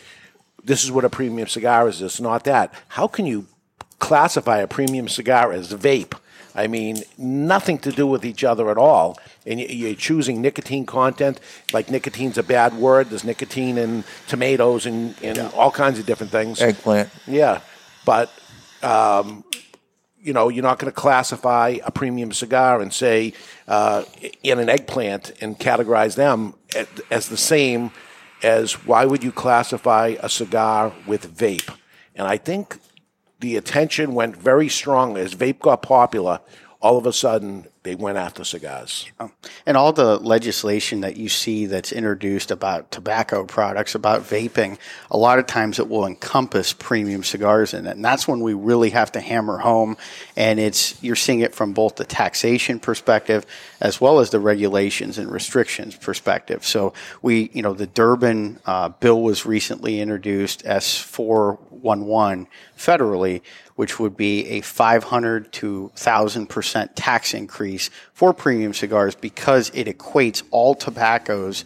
this is what a premium cigar is. It's not that. How can you classify a premium cigar as vape? I mean, nothing to do with each other at all. And you're choosing nicotine content, like nicotine's a bad word. There's nicotine in tomatoes and, and all kinds of different things. Eggplant. Yeah, but um, you know, you're not going to classify a premium cigar and say uh, in an eggplant and categorize them as the same as why would you classify a cigar with vape? And I think the attention went very strong as vape got popular. All of a sudden, they went after cigars. And all the legislation that you see that's introduced about tobacco products, about vaping, a lot of times it will encompass premium cigars in it. And that's when we really have to hammer home. And it's, you're seeing it from both the taxation perspective as well as the regulations and restrictions perspective. So we, you know, the Durbin uh, bill was recently introduced, S411 federally, which would be a 500 to 1,000% tax increase for premium cigars because it equates all tobaccos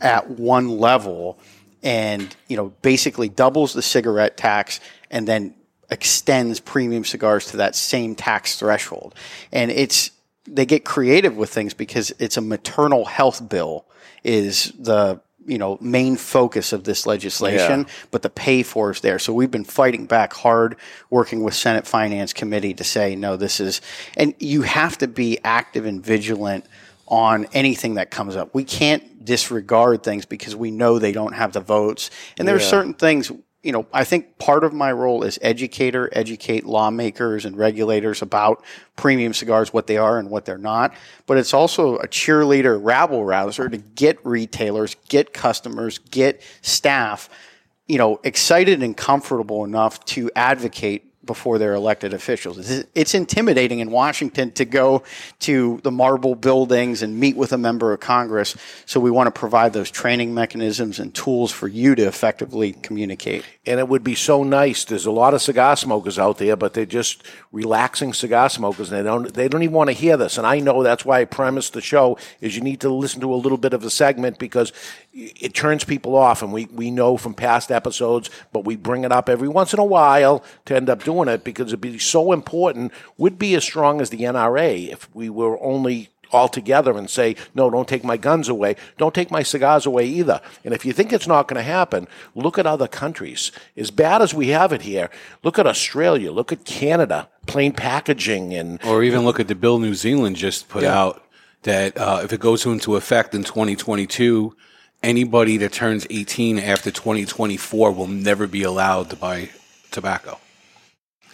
at one level and, you know, basically doubles the cigarette tax and then extends premium cigars to that same tax threshold. And it's, they get creative with things because it's a maternal health bill is the you know main focus of this legislation Yeah. but the pay for is there. So we've been fighting back hard working with senate finance committee to say no this is and you have to be active and vigilant on anything that comes up. We can't disregard things because we know they don't have the votes. And there are certain things you know, I think part of my role is educator, educate lawmakers and regulators about premium cigars, what they are and what they're not. But it's also a cheerleader, rabble rouser to get retailers, get customers, get staff, you know, excited and comfortable enough to advocate before they're elected officials. It's, intimidating in Washington to go to the marble buildings and meet with a member of Congress. So we want to provide those training mechanisms and tools for you to effectively communicate. And it would be so nice. There's a lot of cigar smokers out there, but they're just relaxing cigar smokers, and they don't they don't even want to hear this. And I know that's why I premised the show is you need to listen to a little bit of the segment because it turns people off, and we we know from past episodes, but we bring it up every once in a while to end up doing it because it'd be so important. Would be as strong as the NRA if we were only all together and say, no, don't take my guns away. Don't take my cigars away either. And if you think it's not going to happen, look at other countries. As bad as we have it here, look at Australia, look at Canada, plain packaging and. Or even look at the bill New Zealand just put Yeah. out that uh, if it goes into effect in 2022, anybody that turns 18 after 2024 will never be allowed to buy tobacco.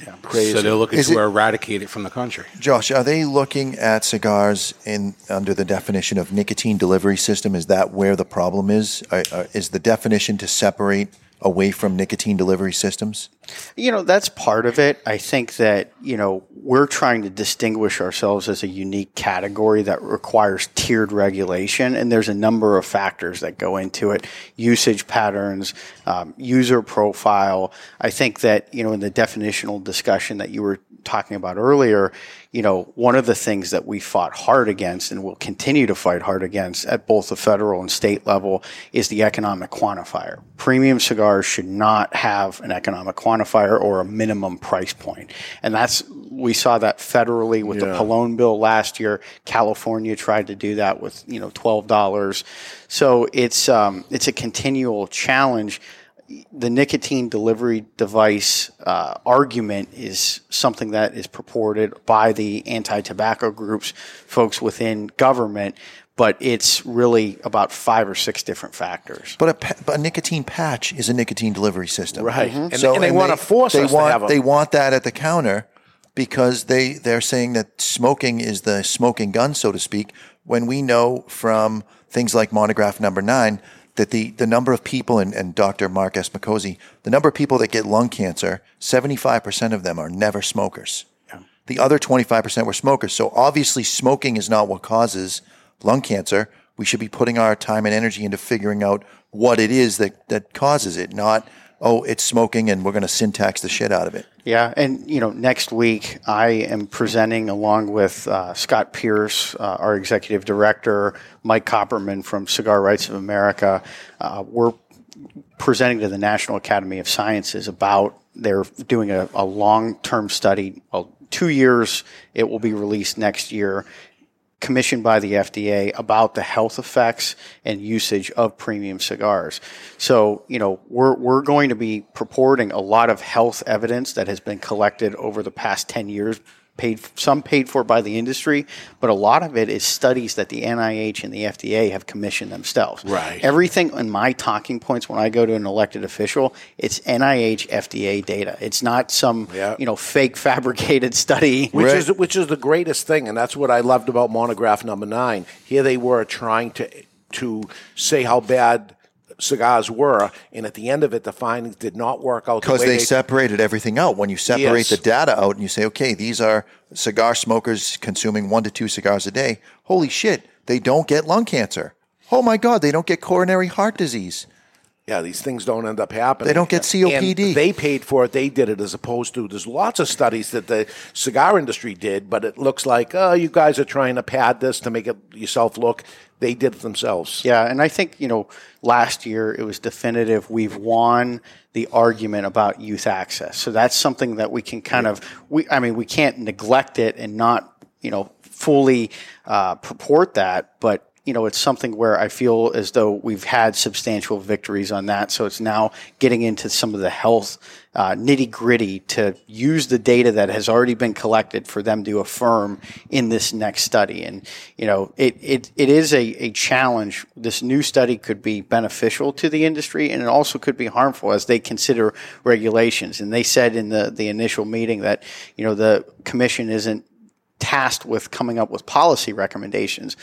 Yeah, crazy. So they're looking Is to it- eradicate it from the country. Josh, are they looking at cigars in under the definition of nicotine delivery system? Is that where the problem is? Are- are- is the definition to separate away from nicotine delivery systems? You know, that's part of it. I think that, you know, we're trying to distinguish ourselves as a unique category that requires tiered regulation. And there's a number of factors that go into it usage patterns, um, user profile. I think that, you know, in the definitional discussion that you were talking about earlier, you know, one of the things that we fought hard against and will continue to fight hard against at both the federal and state level is the economic quantifier. Premium cigars should not have an economic quantifier or a minimum price point. And that's, we saw that federally with the Yeah. Pallone bill last year. California tried to do that with, you know, $12. So it's, um, it's a continual challenge the nicotine delivery device uh, argument is something that is purported by the anti-tobacco groups, folks within government, but it's really about five or six different factors. But a, pa- but a nicotine patch is a nicotine delivery system, Right. Mhm. And- and they wanna force they us to want, have 'em. They want that at the counter because they they're saying that smoking is the smoking gun, so to speak. When we know from things like monograph number nine that the, the number of people and, and Dr. Mark S. McCosey, the number of people that get lung cancer, seventy five percent of them are never smokers. The other 25% were smokers. So obviously, smoking is not what causes lung cancer. We should be putting our time and energy into figuring out what it is that, that causes it, not, oh, it's smoking and we're going to sin tax the shit out of it. Yeah, and you know, next week I am presenting along with uh, Scott Pearce, uh, our executive director, Mike Copperman from Cigar Rights of America. Uh, we're presenting to the National Academy of Sciences about they're doing a, a long-term study. Well, two years. It will be released next year commissioned by the FDA about the health effects and usage of premium cigars. So, you know, we're, we're going to be purporting a lot of health evidence that has been collected over the past 10 years, paid, some paid for by the industry, but a lot of it is studies that the NIH and the FDA have commissioned themselves. Right. Everything in my talking points when I go to an elected official, it's NIH FDA data. It's not some, you know, fake <laughs> fabricated study. Which is which is the greatest thing, and that's what I loved about monograph number nine. Here they were trying to to say how bad cigars were, and at the end of it, the findings did not work out the Because way they separated everything out. When you separate Yes. the data out and you say, okay, these are cigar smokers consuming one to two cigars a day, holy shit, they don't get lung cancer. Oh my God, they don't get coronary heart disease. Yeah, these things don't end up happening. They don't get COPD. And they paid for it. They did it as opposed to there's lots of studies that the cigar industry did, but it looks like oh, you guys are trying to pad this to make it yourself look. They did it themselves. Yeah, and I think, you know, last year it was definitive. We've won the argument about youth access. So that's something that we can kind of, we, I mean, we can't neglect it and not, you know, fully uh, purport that, but you know, it's something where I feel as though we've had substantial victories on that. So it's now getting into some of the health uh, nitty gritty to use the data that has already been collected for them to affirm in this next study. And, you know, it, it, it is a, a challenge. This new study could be beneficial to the industry and it also could be harmful as they consider regulations. And they said in the, the initial meeting that, you know, the commission isn't tasked with coming up with policy recommendations.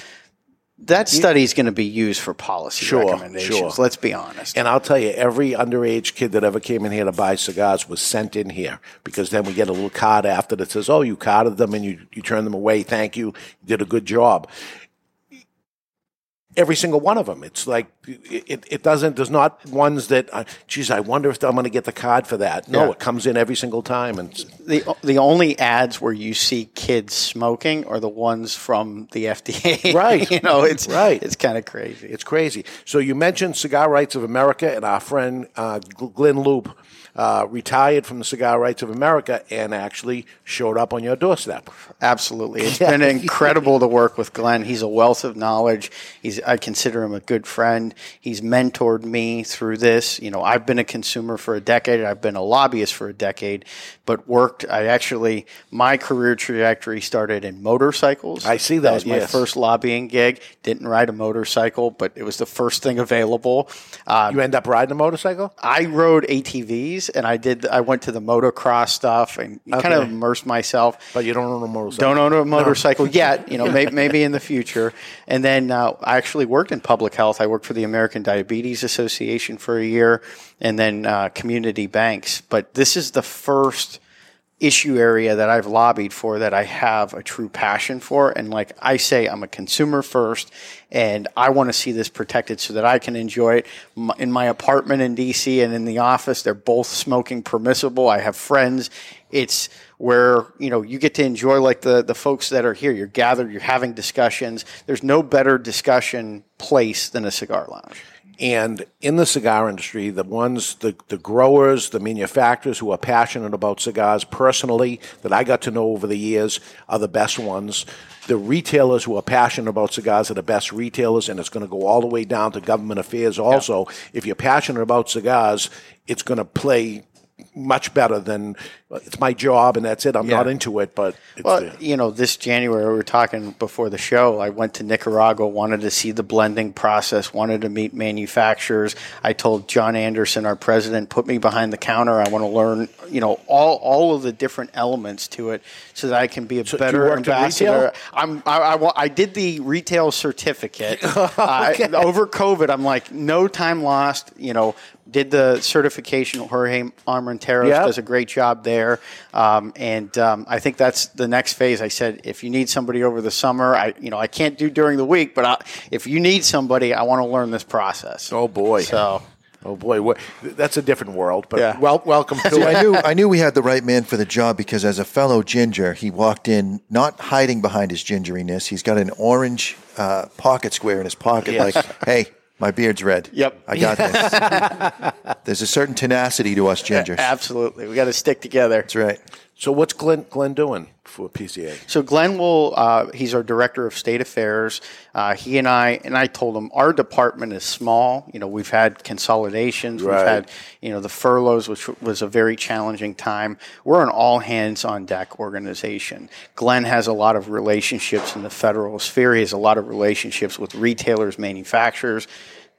That study is going to be used for policy Sure, recommendations. sure. Let's be honest. And I'll tell you, every underage kid that ever came in here to buy cigars was sent in here because then we get a little card after that says, "Oh, you carded them and you you turned them away. Thank you. You did a good job." Every single one of them. It's like it, it doesn't. There's not ones that, uh, geez, I wonder if I'm going to get the card for that. No, Yeah. it comes in every single time, and the the only ads where you see kids smoking are the ones from the FDA. <laughs> Right. you know, it's right. It's kind of crazy. It's crazy. So you mentioned Cigar Rights of America, and our friend uh, Glynn Loope uh, retired from the Cigar Rights of America and actually showed up on your doorstep. Absolutely, It's <laughs> been incredible to work with Glynn. He's a wealth of knowledge. He's I consider him a good friend. He's mentored me through this. You know, I've been a consumer for a decade. I've been a lobbyist for a decade, but worked. I actually my career trajectory started in motorcycles. I see that, was my yes. first lobbying gig. Didn't ride a motorcycle, but it was the first thing available. Uh, you end up riding a motorcycle? I rode ATVs, and I did. I went to the motocross stuff and kind of immersed myself. But you don't own a motorcycle. Don't own a No. motorcycle <laughs> yet. You know, may, maybe in the future. And then uh, I actually worked in public health. I worked for the American Diabetes Association for a year, and then uh, community banks. But this is the first issue area that I've lobbied for that I have a true passion for. And like I say, I'm a consumer first, and I want to see this protected so that I can enjoy it in my apartment in DC and in the office. They're both smoking permissible. I have friends. It's where you know you get to enjoy like the the folks that are here. You're gathered. You're having discussions. There's no better discussion place than a cigar lounge. And in the cigar industry, the ones, the, the growers, the manufacturers who are passionate about cigars personally, that I got to know over the years, are the best ones. The retailers who are passionate about cigars are the best retailers, and it's going to go all the way down to government affairs also. If you're passionate about cigars, it's going to play much better than it's my job and that's it. I'm not into it, but it's Well, there. you know, this January we were talking before the show. I went to Nicaragua, wanted to see the blending process, wanted to meet manufacturers. I told John Anderson, our president, put me behind the counter. I want to learn, you know, all all of the different elements to it, so that I can be a you better ambassador. I'm I, I, I did the retail certificate <laughs> Uh, over COVID. I'm like, no time lost. You know, did the certification. Jorge Armenteros Yep. does a great job there, um, and um, I think that's the next phase. I said, if you need somebody over the summer, I you know I can't do during the week, but I, if you need somebody, I want to learn this process. Oh boy! So. Oh boy, wha- that's a different world. But Yeah. well, welcome to I knew I knew we had the right man for the job because as a fellow ginger, he walked in not hiding behind his gingeriness. He's got an orange uh, pocket square in his pocket, Yes. like, "Hey, my beard's red. Yep. I got this." <laughs> There's a certain tenacity to us gingers. Absolutely, we got to stick together. That's right. So what's Glynn Glynn doing for PCA? So Glynn will, uh, he's our director of state affairs. Uh, he and I, and I told him our department is small. You know, we've had consolidations, Right. we've had, you know, the furloughs, which was a very challenging time. We're an all hands on deck organization. Glynn has a lot of relationships in the federal sphere. He has a lot of relationships with retailers, manufacturers.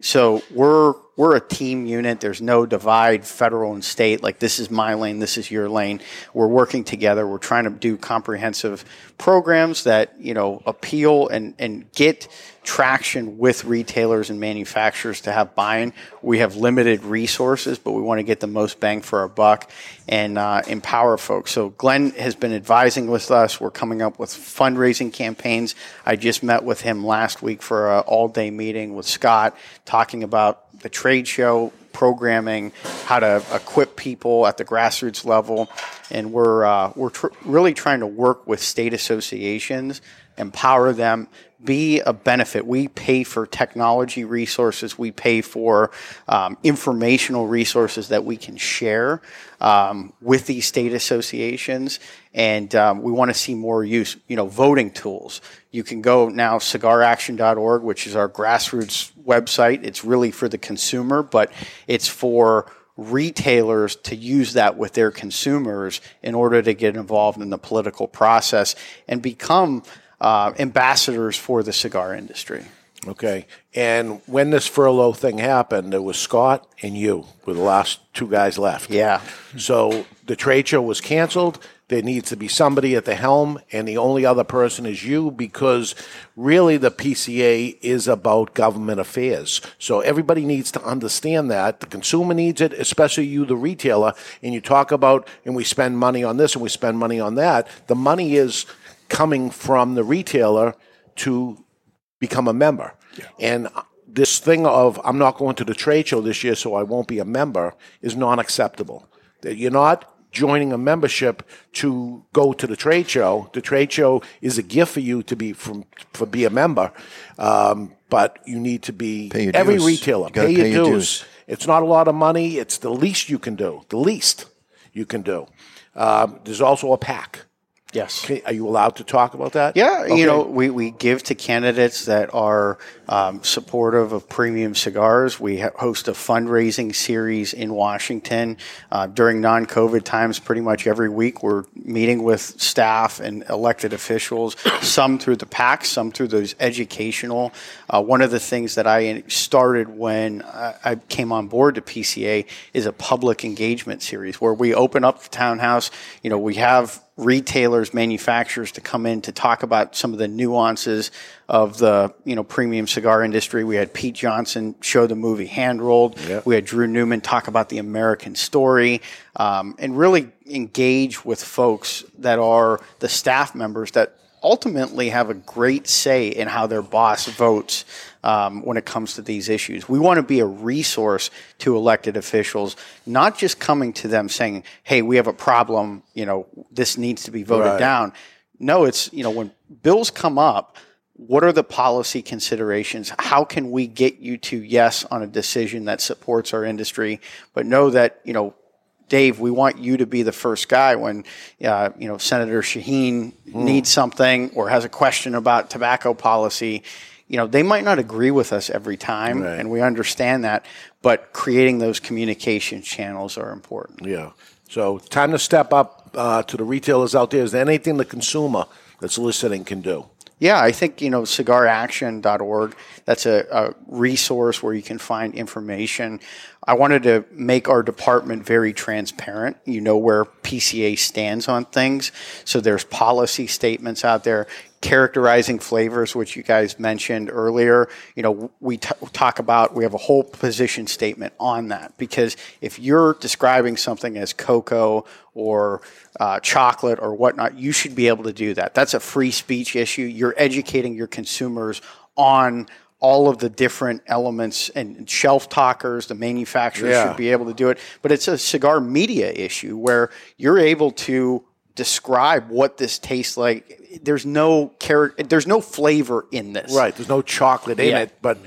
So we're we're a team unit. There's no divide, federal and state. Like this is my lane, this is your lane. We're working together. We're trying to do comprehensive programs that you know appeal and and get traction with retailers and manufacturers to have buy-in. We have limited resources, but we want to get the most bang for our buck and uh, empower folks. So Glynn has been advising with us. We're coming up with fundraising campaigns. I just met with him last week for an all-day meeting with Scott, talking about the trade show programming, how to equip people at the grassroots level, and we're uh, we're tr- really trying to work with state associations, empower them, be a benefit. We pay for technology resources, we pay for um, informational resources that we can share um, with these state associations, and um, we want to see more use. You know, voting tools. You can go now cigaraction.org, which is our grassroots website. It's really for the consumer, but it's for retailers to use that with their consumers in order to get involved in the political process and become uh, ambassadors for the cigar industry. Okay. And when this furlough thing happened, it was Scott and you were the last two guys left. Yeah. So the trade show was canceled. There needs to be somebody at the helm, and the only other person is you because really the PCA is about government affairs. So everybody needs to understand that. The consumer needs it, especially you, the retailer. And you talk about, and we spend money on this and we spend money on that. The money is coming from the retailer to become a member. And this thing of I'm not going to the trade show this year, so I won't be a member, is non acceptable. That you're not joining a membership to go to the trade show. The trade show is a gift for you to be from for be a member, um, but you need to be Pay your every dues. retailer You gotta pay your, pay your dues. dues. It's not a lot of money. It's the least you can do. The least you can do. Um, there's also a pack. Yes. Can- Are you allowed to talk about that? Yeah, Okay. you know, we, we give to candidates that are um, supportive of premium cigars. We ha- host a fundraising series in Washington uh, during non COVID times, pretty much every week. We're meeting with staff and elected officials, <coughs> some through the PAC, some through those educational. Uh, one of the things that I started when I, I came on board to PCA is a public engagement series where we open up the townhouse. You know, we have retailers, manufacturers to come in to talk about some of the nuances of the you know premium cigar industry. We had Pete Johnson show the movie Hand Rolled. We had Drew Newman talk about the American story, um, and really engage with folks that are the staff members that ultimately have a great say in how their boss votes um, when it comes to these issues. We want to be a resource to elected officials, not just coming to them saying, "Hey, we have a problem. You know, this needs to be voted Right. down." No, it's you know when bills come up. What are the policy considerations? How can we get you to yes on a decision that supports our industry? But know that you know Dave, we want you to be the first guy when uh, you know Senator Shaheen needs something or has a question about tobacco policy. You know, they might not agree with us every time, and we understand that. But creating those communication channels are important. Yeah. So time to step up uh, to the retailers out there. Is there anything the consumer that's listening can do? Yeah, I think, you know, cigaraction.org, that's a, a resource where you can find information. I wanted to make our department very transparent. You know where PCA stands on things. So there's policy statements out there characterizing flavors, which you guys mentioned earlier. You know, we t- talk about, we have a whole position statement on that because if you're describing something as cocoa or uh, chocolate or whatnot, you should be able to do that. That's a free speech issue. You're educating your consumers on all of the different elements and shelf talkers, the manufacturers Yeah. should be able to do it. But it's a cigar media issue where you're able to describe what this tastes like. There's no character, there's no flavor in this. Right. There's no chocolate in Yeah. it, but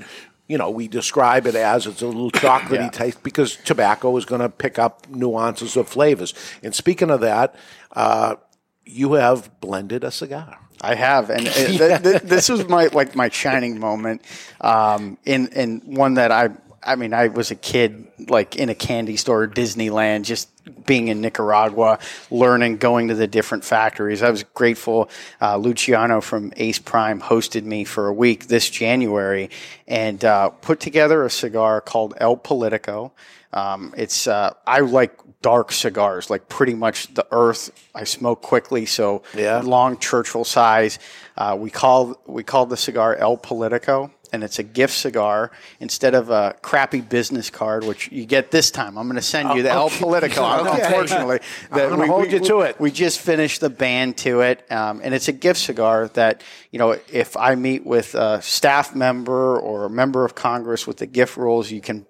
you know we describe it as it's a little <coughs> chocolatey Yeah. taste because tobacco is going to pick up nuances of flavors. And speaking of that, uh, you have blended a cigar. I have, and uh, th- th- <laughs> this was my like my shining moment, um, in in one that I. I mean, I was a kid, like in a candy store, Disneyland, just being in Nicaragua, learning, going to the different factories. I was grateful. Uh, Luciano from Ace Prime hosted me for a week this January and uh, put together a cigar called El Politico. Um, it's uh, I like dark cigars, like pretty much the earth. I smoke quickly, so Yeah. long Churchill size. Uh, we call we call the cigar El Politico, and it's a gift cigar instead of a crappy business card, which you get this time. I'm going to send you the El Okay. Politico. <laughs> Okay. Unfortunately, I'm that gonna hold you to it. We just finished the band to it, um, and it's a gift cigar that you know. If I meet with a staff member or a member of Congress with the gift rules, you can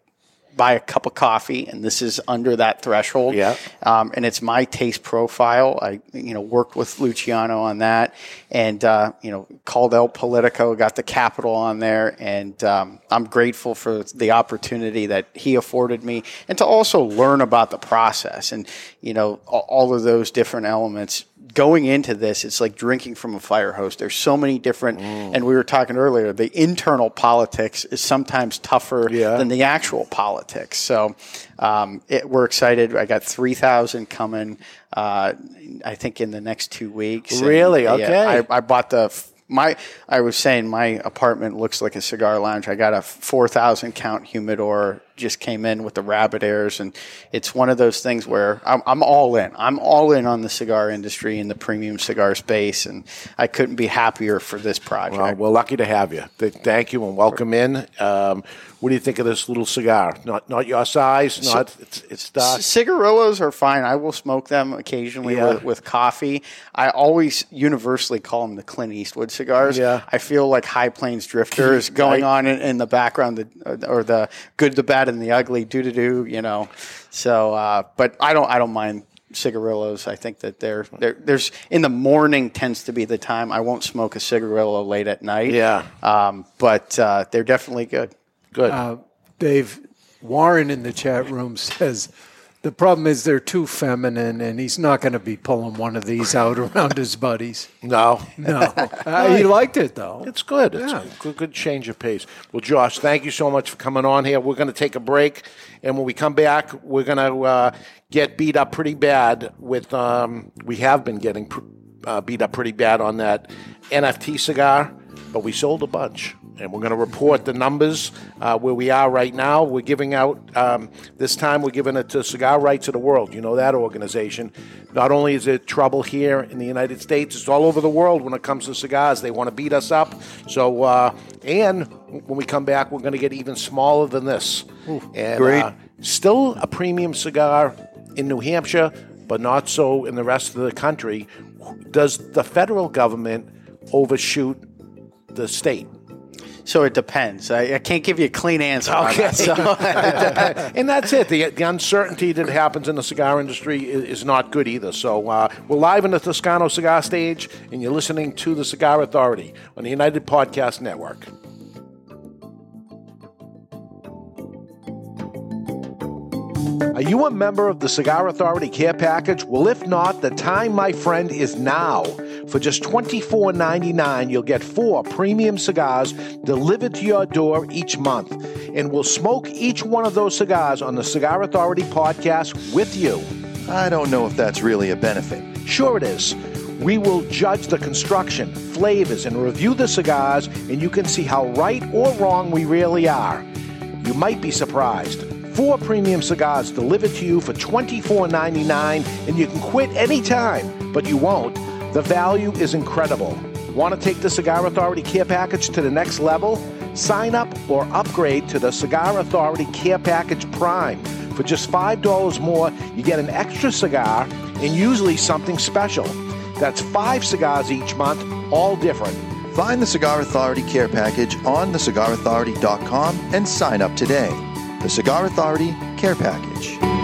buy a cup of coffee, and this is under that threshold. Yeah. Um, and it's my taste profile. I, you know, worked with Luciano on that, and uh, you know, called El Politico, got the capital on there, and um, I'm grateful for the opportunity that he afforded me, and to also learn about the process, and you know, all of those different elements going into this, it's like drinking from a fire hose. There's so many different, and we were talking earlier, the internal politics is sometimes tougher than the actual politics. So um, it, we're excited. I got 3,000 coming, uh, I think, in the next two weeks. And, Really? yeah, Okay. I, I bought the. f- My, I was saying my apartment looks like a cigar lounge. I got a 4,000 count humidor, just came in with the rabbit airs. And it's one of those things where I'm, I'm all in. I'm all in on the cigar industry and the premium cigar space. And I couldn't be happier for this project. Well, we're lucky to have you. Thank you and welcome in. Um, what do you think of this little cigar? Not not your size. Not it's, it's dark. C- Cigarillos are fine. I will smoke them occasionally Yeah. with, with coffee. I always universally call them the Clint Eastwood cigars. Yeah. I feel like High Plains Drifters <laughs> going on in, in the background, the, or the good, the bad, and the ugly, do to do. You know, so uh, but I don't I don't mind cigarillos. I think that they're, they're there's in the morning tends to be the time I won't smoke a cigarillo late at night. Yeah. um, but uh, they're definitely good. Good. Uh, Dave Warren in the chat room <laughs> says the problem is they're too feminine, and he's not going to be pulling one of these out around his buddies. No, no. <laughs> Uh, he liked it though. It's good. It's Yeah. a good, good change of pace. Well, Josh, thank you so much for coming on here. We're going to take a break, and when we come back, we're going to uh, get beat up pretty bad with. Um, we have been getting pr- uh, beat up pretty bad on that NFT cigar, but we sold a bunch. And we're going to report the numbers uh, where we are right now. We're giving out, um, this time, we're giving it to Cigar Rights of the World. You know that organization. Not only is it trouble here in the United States, it's all over the world when it comes to cigars. They want to beat us up. So, uh, and when we come back, we're going to get even smaller than this. and, great. Uh, still a premium cigar in New Hampshire, but not so in the rest of the country. Does the federal government overshoot the state? So it depends. I, I can't give you a clean answer. on Okay. that, so- <laughs> and that's it. The, the uncertainty that happens in the cigar industry is, is not good either. So uh, we're live in the Toscano Cigar Stage, and you're listening to the Cigar Authority on the United Podcast Network. Are you a member of the Cigar Authority Care Package? Well, if not, the time, my friend, is now. For just $24.99, you'll get four premium cigars delivered to your door each month. And we'll smoke each one of those cigars on the Cigar Authority podcast with you. I don't know if that's really a benefit. Sure, it is. We will judge the construction, flavors, and review the cigars, and you can see how right or wrong we really are. You might be surprised. Four premium cigars delivered to you for $24.99, and you can quit anytime, but you won't. The value is incredible. Want to take the Cigar Authority Care Package to the next level? Sign up or upgrade to the Cigar Authority Care Package Prime. For just $5 more, you get an extra cigar and usually something special. That's five cigars each month, all different. Find the Cigar Authority Care Package on thecigarauthority.com and sign up today. The Cigar Authority Care Package.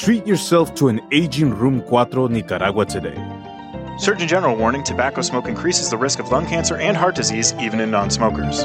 Treat yourself to an aging Room 4 Nicaragua today. Surgeon General warning tobacco smoke increases the risk of lung cancer and heart disease even in non smokers.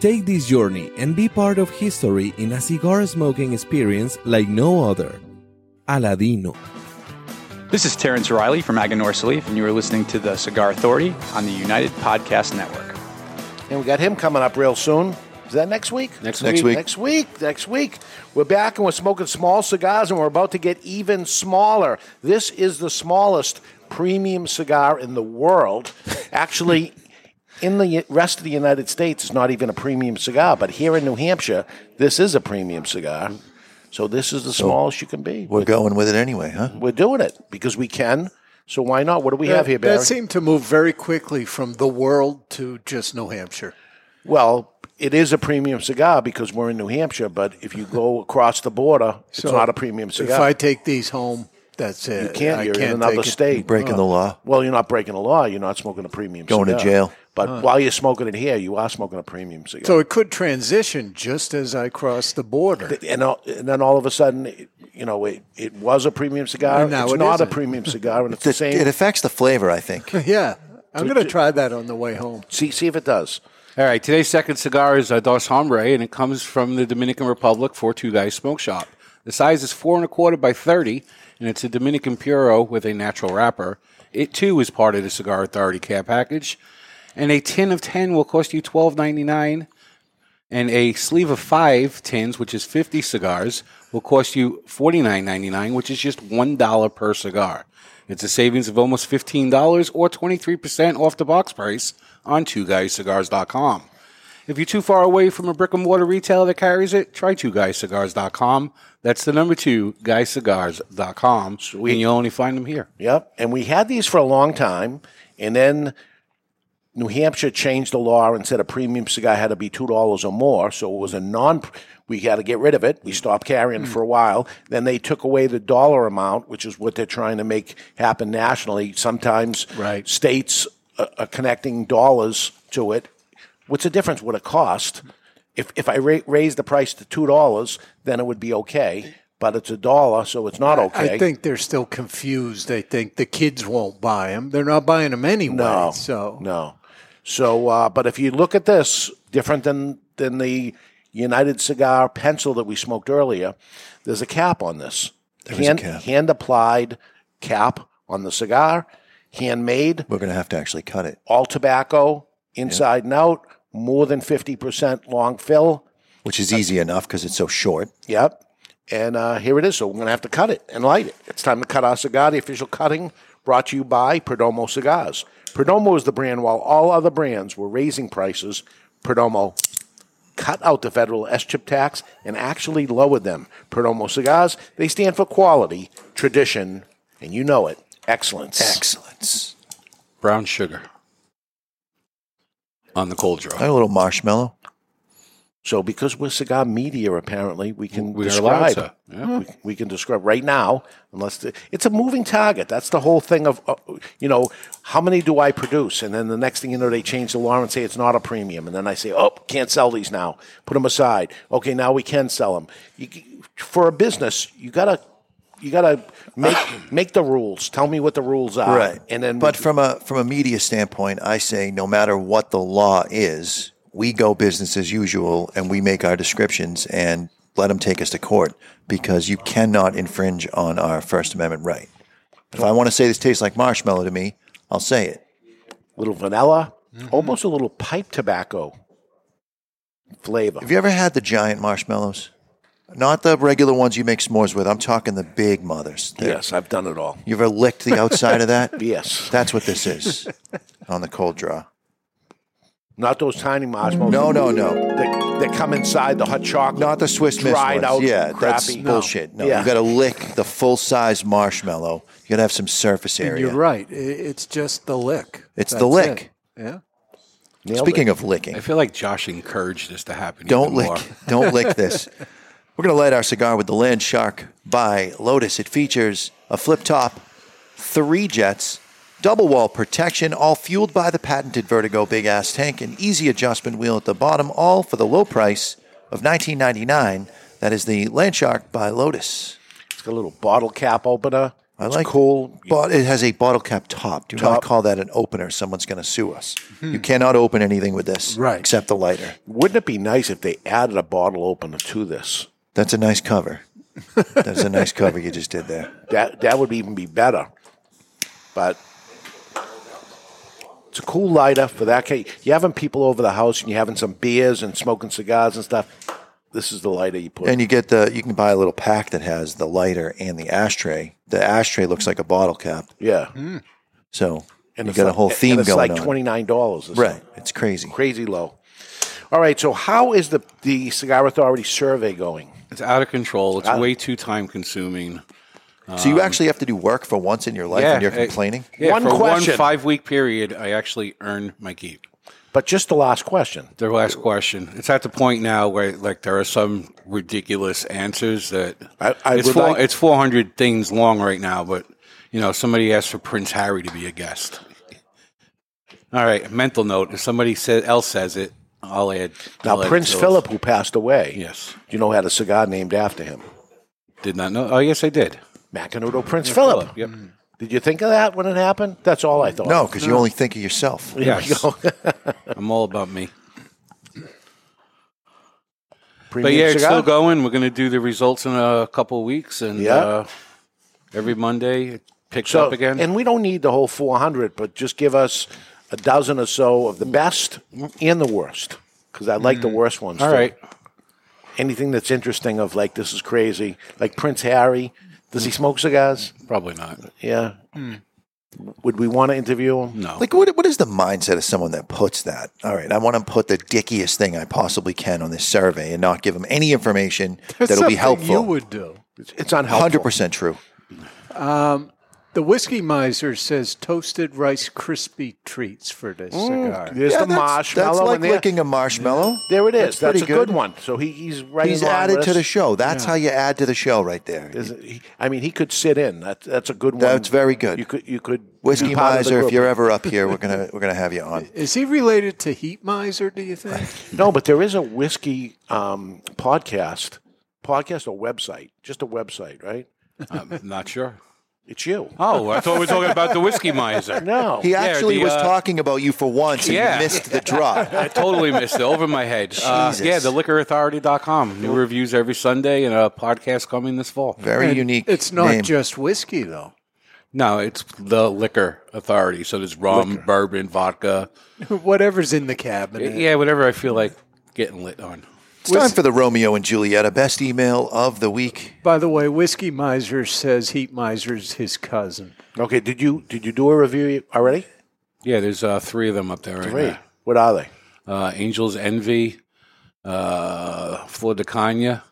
Take this journey and be part of history in a cigar smoking experience like no other. Aladino. This is Terrence Riley from Aganorsa Leaf, and you are listening to the Cigar Authority on the United Podcast Network. And we got him coming up real soon. Is that next week? Next Next week. Next week. Next week. We're back and we're smoking small cigars and we're about to get even smaller. This is the smallest premium cigar in the world. Actually, in the rest of the United States, it's not even a premium cigar. But here in New Hampshire, this is a premium cigar. So this is the smallest you can be. We're going with it anyway, huh? We're doing it because we can. So why not? What do we That- have here, Barry? That seemed to move very quickly from the world to just New Hampshire. Well, it is a premium cigar because we're in New Hampshire, but if you go across the border, it's So not a premium cigar. If I take these home, that's it. you can't. I You're can't in another take it. state. breaking the law. Well, you're not breaking the law. You're not smoking a premium cigar. Going to cigar. jail. But Huh. while you're smoking it here, you are smoking a premium cigar. So it could transition just as I cross the border. and, all- and then all of a sudden, it- you know, it, it was a premium cigar. And now it's it not a isn't. premium <laughs> cigar, and it's the It, same. it affects the flavor, I think. <laughs> yeah, I'm going to try that on the way home. see, see if it does. All right, today's second cigar is uh, Dos Hombre, and it comes from the Dominican Republic for Two Guys Smoke Shop. The size is four and a quarter by thirty, and it's a Dominican Puro with a natural wrapper. It too is part of the Cigar Authority care package, and a tin of ten will cost you twelve ninety nine, and a sleeve of five tins, which is fifty cigars, will cost you forty nine ninety nine, which is just one dollar per cigar. It's a savings of almost fifteen dollars or twenty three percent off the box price on TwoGuysCigars.com. If you're too far away from a brick and mortar retailer that carries it, try two guyscigars.com. That's the number two, guyscigars.com. and you'll only find them here. Yep. And we had these for a long time. And then New Hampshire changed the law and said a premium cigar had to be $2 or more. So it was a non, we had to get rid of it. We stopped carrying it for a while. Then they took away the dollar amount, which is what they're trying to make happen nationally. Sometimes states are, are connecting dollars to it. What's the difference? What it cost? If, if I ra- raise the price to $2, then it would be okay. But it's a dollar, so it's not okay. I think they're still confused. They think the kids won't buy them. They're not buying them anyway. No, So no. So, uh, but if you look at this, different than than the United Cigar pencil that we smoked earlier, there's a cap on this. There is a hand, cap. hand applied cap on the cigar, handmade, We're going to have to actually cut it. all tobacco, inside and out, more than fifty percent long fill. Which is easy enough because it's so short. Yep. And uh, here it is. So we're going to have to cut it and light it. It's time to cut our cigar. The official cutting brought to you by Perdomo Cigars. Perdomo is the brand while all other brands were raising prices. Perdomo cut out the federal SCHIP tax and actually lowered them. Perdomo Cigars, they stand for quality, tradition, and you know it, excellence. Excellence. Brown sugar on the cold draw. I had a little marshmallow. So because we're cigar media, apparently we can We are allowed describe. to, yeah. we, we can describe right now, unless the, it's a moving target. That's the whole thing of, uh, you know, how many do I produce? And then the next thing you know, they change the law and say it's not a premium. And then I say, oh, can't sell these now. Put them aside. Okay, now we can sell them. You, for a business, you gotta. You gotta make <coughs> make the rules. Tell me what the rules are, Right. And then, but from a from a media standpoint, I say no matter what the law is, we go business as usual and we make our descriptions and let them take us to court because you cannot infringe on our First Amendment right. If I want to say this tastes like marshmallow to me, I'll say it. little vanilla, Mm-hmm. almost a little pipe tobacco flavor. Have you ever had the giant marshmallows? Not the regular ones you make s'mores with. I'm talking the big mothers. They're- Yes, I've done it all. You ever licked the outside of that? <laughs> Yes. That's what this is on the cold draw. Not those tiny marshmallows. No, no, no. That, that come inside the hot chocolate. Not the Swiss Miss dried ones. out. Yeah, that's crappy. bullshit. No, Yeah. you got to lick the full size marshmallow. You got to have some surface And area. you're right. I- It's just the lick. It's the That's lick. it. Yeah. Speaking of licking, I feel like Josh encouraged this to happen. don't even lick, more. don't lick <laughs> this. We're gonna light our cigar with the Land Shark by Lotus. It features a flip top, three jets, double wall protection, all fueled by the patented Vertigo big ass tank, and easy adjustment wheel at the bottom, all for the low price of 19.99. That is the Land Shark by Lotus. It's got a little bottle cap opener. I It's like cool. But it has a bottle cap top. Do not Top. call that an opener. Someone's going to sue us. Hmm. You cannot open anything with this, Right. Except the lighter. Wouldn't it be nice if they added a bottle opener to this? That's a nice cover. That's a nice cover you just did there. <laughs> That that would even be better. But it's a cool lighter for that case. You're having people over the house and you're having some beers and smoking cigars and stuff. This is the lighter you put. And you get the you can buy a little pack that has the lighter and the ashtray. The ashtray looks like a bottle cap. yeah. Hmm. So And you it's got a like- whole and theme it's going like twenty nine dollars. Right. It's crazy. Crazy low. All right. So how is the the Cigar Authority survey going? It's out of control. It's Out- way too time consuming. So you actually have to do work for once in your life and you're uh, complaining? Yeah, One for question. one five week period, I actually earn my keep. But just the last question. The last question. It's at the point now where like there are some ridiculous answers that I, I it's would four, like- it's four hundred things long right now, but you know somebody asked for Prince Harry to be a guest. All right, mental note. If somebody say, else says it, I'll add. Now I'll add Prince to those. Philip, who passed away, Yes, you know, had a cigar named after him. did not know. Oh, yes, I did. Macanudo Prince Philip. Yep. Did you think of that when it happened? That's all I thought. No, because you only think of yourself. There we Yes. <laughs> I'm all about me. But Premium yeah, it's cigar? still going. We're going to do the results in a couple of weeks, and Yeah. uh, every Monday it picks So, up again. and we don't need the whole 400, but just give us a dozen or so of the best and the worst, because I like the worst ones. Mm. All too. right. Anything that's interesting of like this is crazy, like Prince Harry. Does he smoke cigars? Probably not. Yeah. Would we want to interview him? No. Like, what, what is the mindset of someone that puts that? All right, I want to put the dickiest thing I possibly can on this survey and not give them any information That's that'll be something helpful. You would do. It's unhelpful. 100% true. Um, the whiskey miser says toasted Rice crispy treats for this cigar. Mm, There's Yeah, the that's- marshmallow. that's like in there. licking a marshmallow. There it is. That's That's, pretty a good. good. one. So he, he's right. He's in added with to us. the show. That's Yeah. how you add to the show right there. Is it- he- I mean, he could sit in. That, that's a good one. That's very good. You could. You could. Whiskey be part of the Miser, if group. you're ever up here, we're gonna we're gonna have you on. <laughs> Is he related to Heat Miser? Do you think? <laughs> No, but there is a whiskey um, podcast, podcast or website, just a website, right? I'm not sure. It's you. Oh, I thought we were talking about the whiskey miser. <laughs> No, He Yeah, actually the, was uh, talking about you for once, and Yeah. you missed the drop. <laughs> I totally missed it. Over my head. Uh, Jesus. yeah, the liquorauthority.com. New reviews every Sunday and a podcast coming this fall. Very And unique. It's not name. just whiskey though. No, it's the liquor authority. So there's rum, bourbon, vodka. <laughs> Whatever's in the cabinet. Yeah, whatever I feel like getting lit on. It's time for the Romeo and Julieta best email of the week. By the way, whiskey miser says Heat Miser's his cousin. Okay. Did you did you do a review already? Yeah, there's uh, three of them up there right Three. now. What are they? Uh, Angels Envy, uh, Flor de Caña,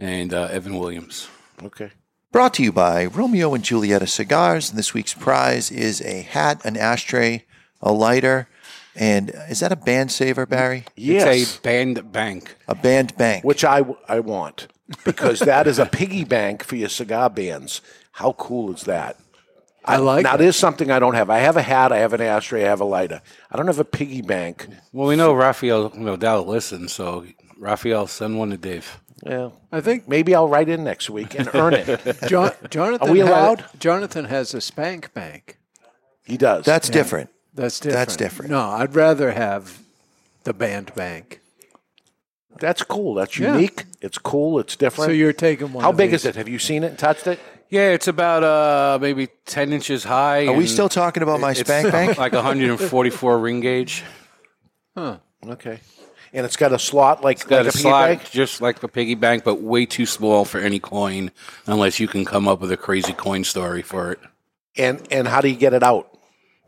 and uh, Evan Williams. Okay. Brought to you by Romeo and Julieta Cigars. And this week's prize is a hat, an ashtray, a lighter, and is that a band saver, Barry? Yes. It's a band bank. A band bank. Which I I want because that is a piggy bank for your cigar bands. How cool is that? I like now. There's something I don't have. I have a hat. I have an ashtray. I have a lighter. I don't have a piggy bank. Well, we know Rafael Nodal listens, so Rafael, send one to Dave. Yeah, I think maybe I'll write in next week and earn it. <laughs> Jo- Jonathan. Are we had- allowed? Jonathan has a spank bank. He does. That's different. That's different. That's different. No, I'd rather have the band bank. That's cool. That's Yeah. unique. It's cool. It's different. So you're taking one. How of big these. is it? Have you seen it and touched it? Yeah, it's about uh, maybe 10 inches high. Are we and still talking about my it's spank bank? <laughs> Like 144 ring gauge. Huh. Okay. And it's got a slot like, It's got like a a piggy slot bank? just like the piggy bank, but way too small for any coin, unless you can come up with a crazy coin story for it. And and how do you get it out?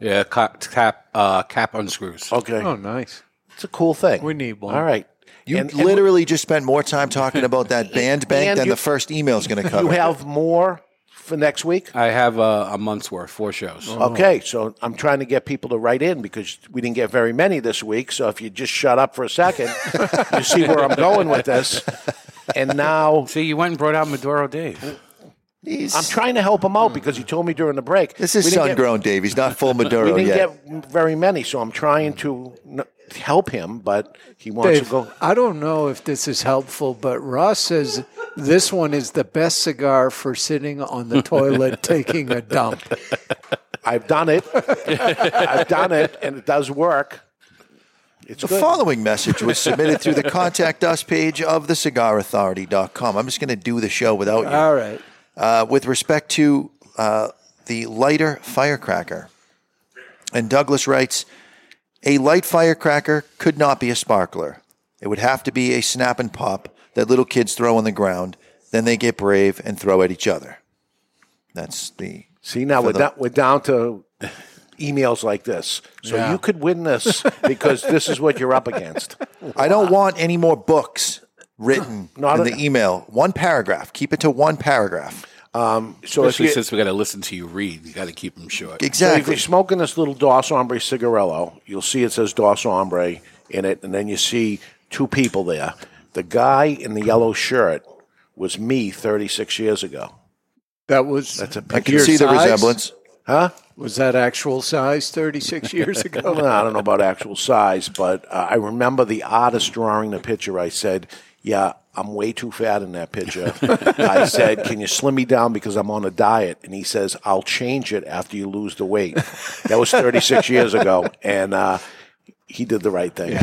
Yeah, cap, cap, uh, cap unscrews. Okay. Oh, nice. It's a cool thing. We need one. All right. You And- and literally just spent more time talking about that <laughs> band bank And than you- the first email is going to cover. You have more for next week? I have uh, a month's worth, four shows. Okay, so I'm trying to get people to write in because we didn't get very many this week. So if you just shut up for a second, <laughs> you see where I'm going with this. And now, See, you went and brought out Maduro Dave. He's- I'm trying to help him out hmm. because he told me during the break. this is we didn't sun grown, Dave. He's not full Get, <laughs> Maduro we didn't yet. get very many, so I'm trying to n- help him, but he wants Dave, to go. I don't know if this is helpful, but Ross says this one is the best cigar for sitting on the toilet <laughs> taking a dump. I've done it. I've done it, and it does work. It's The good. following message was submitted through the contact us page of thecigarauthority.com. I'm just going to do the show without you. All right. Uh, with respect to uh, the lighter firecracker. And Douglas writes A light firecracker could not be a sparkler. It would have to be a snap and pop that little kids throw on the ground. Then they get brave and throw at each other. That's the. See, now we're, the- down, we're down to emails like this. So Yeah. you could win this because this is what you're up against. <laughs> I don't want any more books written <sighs> Not in a- the email. One paragraph. Keep it to one paragraph. Um, so if Especially you, since we got to listen to you read, you got to keep them short. so if Exactly. you're smoking this little Dos Hombre cigarillo, you'll see it says Dos Hombre in it, and then you see two people there. The guy in the yellow shirt was me 36 years ago. That was That's a I picture. can see the size? resemblance. Huh? Was that actual size 36 years ago? <laughs> Well, I don't know about actual size, but uh, I remember the artist drawing the picture. I said, "Yeah, I'm way too fat in that picture." <laughs> I said, "Can you slim me down because I'm on a diet?" And he says, "I'll change it after you lose the weight." That was 36 years ago, and uh, he did the right thing.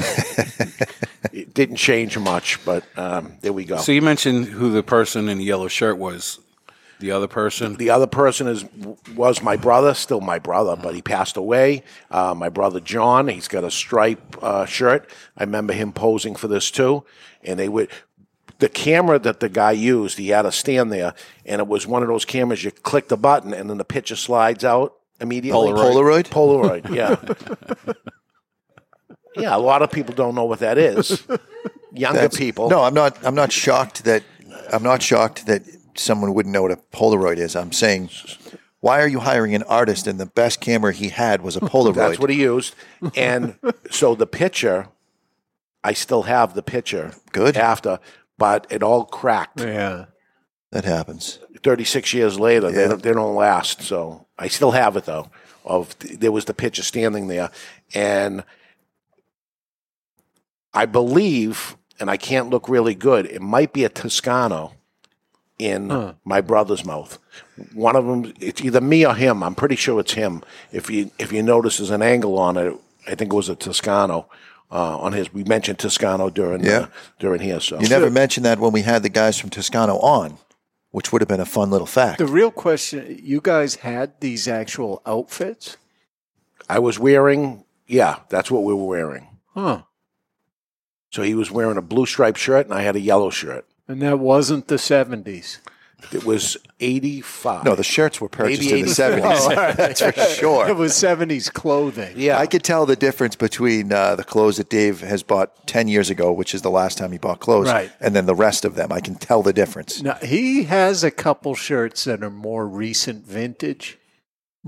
it didn't change much, but um, there we go. So you mentioned who the person in the yellow shirt was. The other person. The other person is was my brother, still my brother, but he passed away. Uh, my brother John, he's got a stripe uh, shirt. I remember him posing for this too, and they would. The camera that the guy used, he had a stand there, and it was one of those cameras you click the button and then the picture slides out immediately. Polaroid? Polaroid, yeah. <laughs> yeah, a lot of people don't know what that is. Younger That's- people. No, I'm not. I'm not shocked that. I'm not shocked that someone wouldn't know what a Polaroid is. I'm saying, why are you hiring an artist and the best camera he had was a <laughs> Polaroid? That's what he used. And <laughs> so the picture, I still have the picture. Good. After, but it all cracked. Yeah. That happens. 36 years later, they, Yeah. don't, they don't last. So I still have it though. Of there was the picture standing there, and I believe, and I can't look really good. It might be a Toscano in Huh. my brother's mouth. One of them, it's either me or him. I'm pretty sure it's him. If you if you notice, there's an angle on it. I think it was a Toscano uh, on his. We mentioned Toscano during Yeah. uh, during here. So You never mentioned that when we had the guys from Toscano on, which would have been a fun little fact. The real question: You guys had these actual outfits? I was wearing. Yeah, that's what we were wearing. Huh? So he was wearing a blue striped shirt, and I had a yellow shirt. And that wasn't the seventies. It was eighty five. No, the shirts were purchased Maybe in the 70s. <laughs> Oh, all right. That's for sure. It was seventies clothing. Yeah. I could tell the difference between uh, the clothes that Dave has bought 10 years ago, which is the last time he bought clothes, Right. and then the rest of them. I can tell the difference. Now he has a couple shirts that are more recent vintage.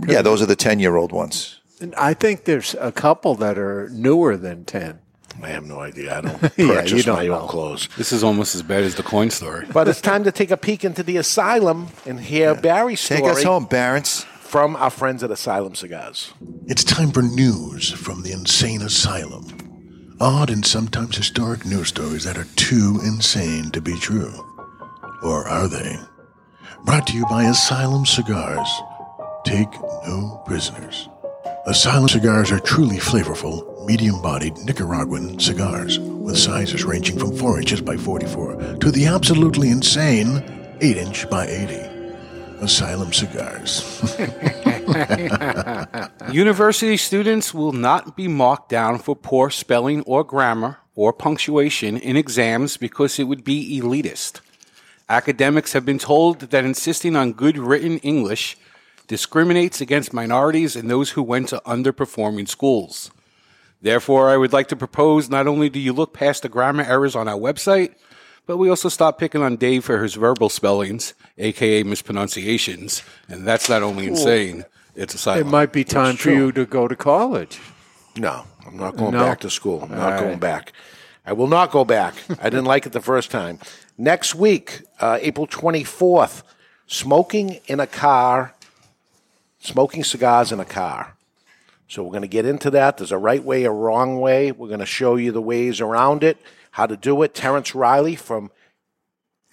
Yeah, those are the 10 year old ones. And I think there's a couple that are newer than ten. I have no idea. I don't <laughs> Yeah, purchase you don't my know. own clothes. This is almost as bad as the coin story. But it's time to take a peek into the asylum and hear Barry's story. Take us home, Barons. From our friends at Asylum Cigars. It's time for news from the insane asylum. Odd and sometimes historic news stories that are too insane to be true. Or are they? Brought to you by Asylum Cigars. Take no prisoners. Asylum cigars are truly flavorful, medium bodied Nicaraguan cigars with sizes ranging from 4 inches by 44 to the absolutely insane 8 inch by 80. Asylum Cigars. <laughs> University students will not be marked down for poor spelling or grammar or punctuation in exams because it would be elitist. Academics have been told that insisting on good written English discriminates against minorities and those who went to underperforming schools. Therefore, I would like to propose not only do you look past the grammar errors on our website, but we also stop picking on Dave for his verbal spellings, aka mispronunciations, and that's not only insane, it's a It might be time for you to go to college. No, I'm not going No? back to school. I'm not All going right. back. I will not go back. I didn't like it the first time. Next week, uh, April 24th, smoking in a car, smoking cigars in a car. So we're going to get into that. There's a right way, a wrong way. We're going to show you the ways around it, how to do it. Terrence Riley from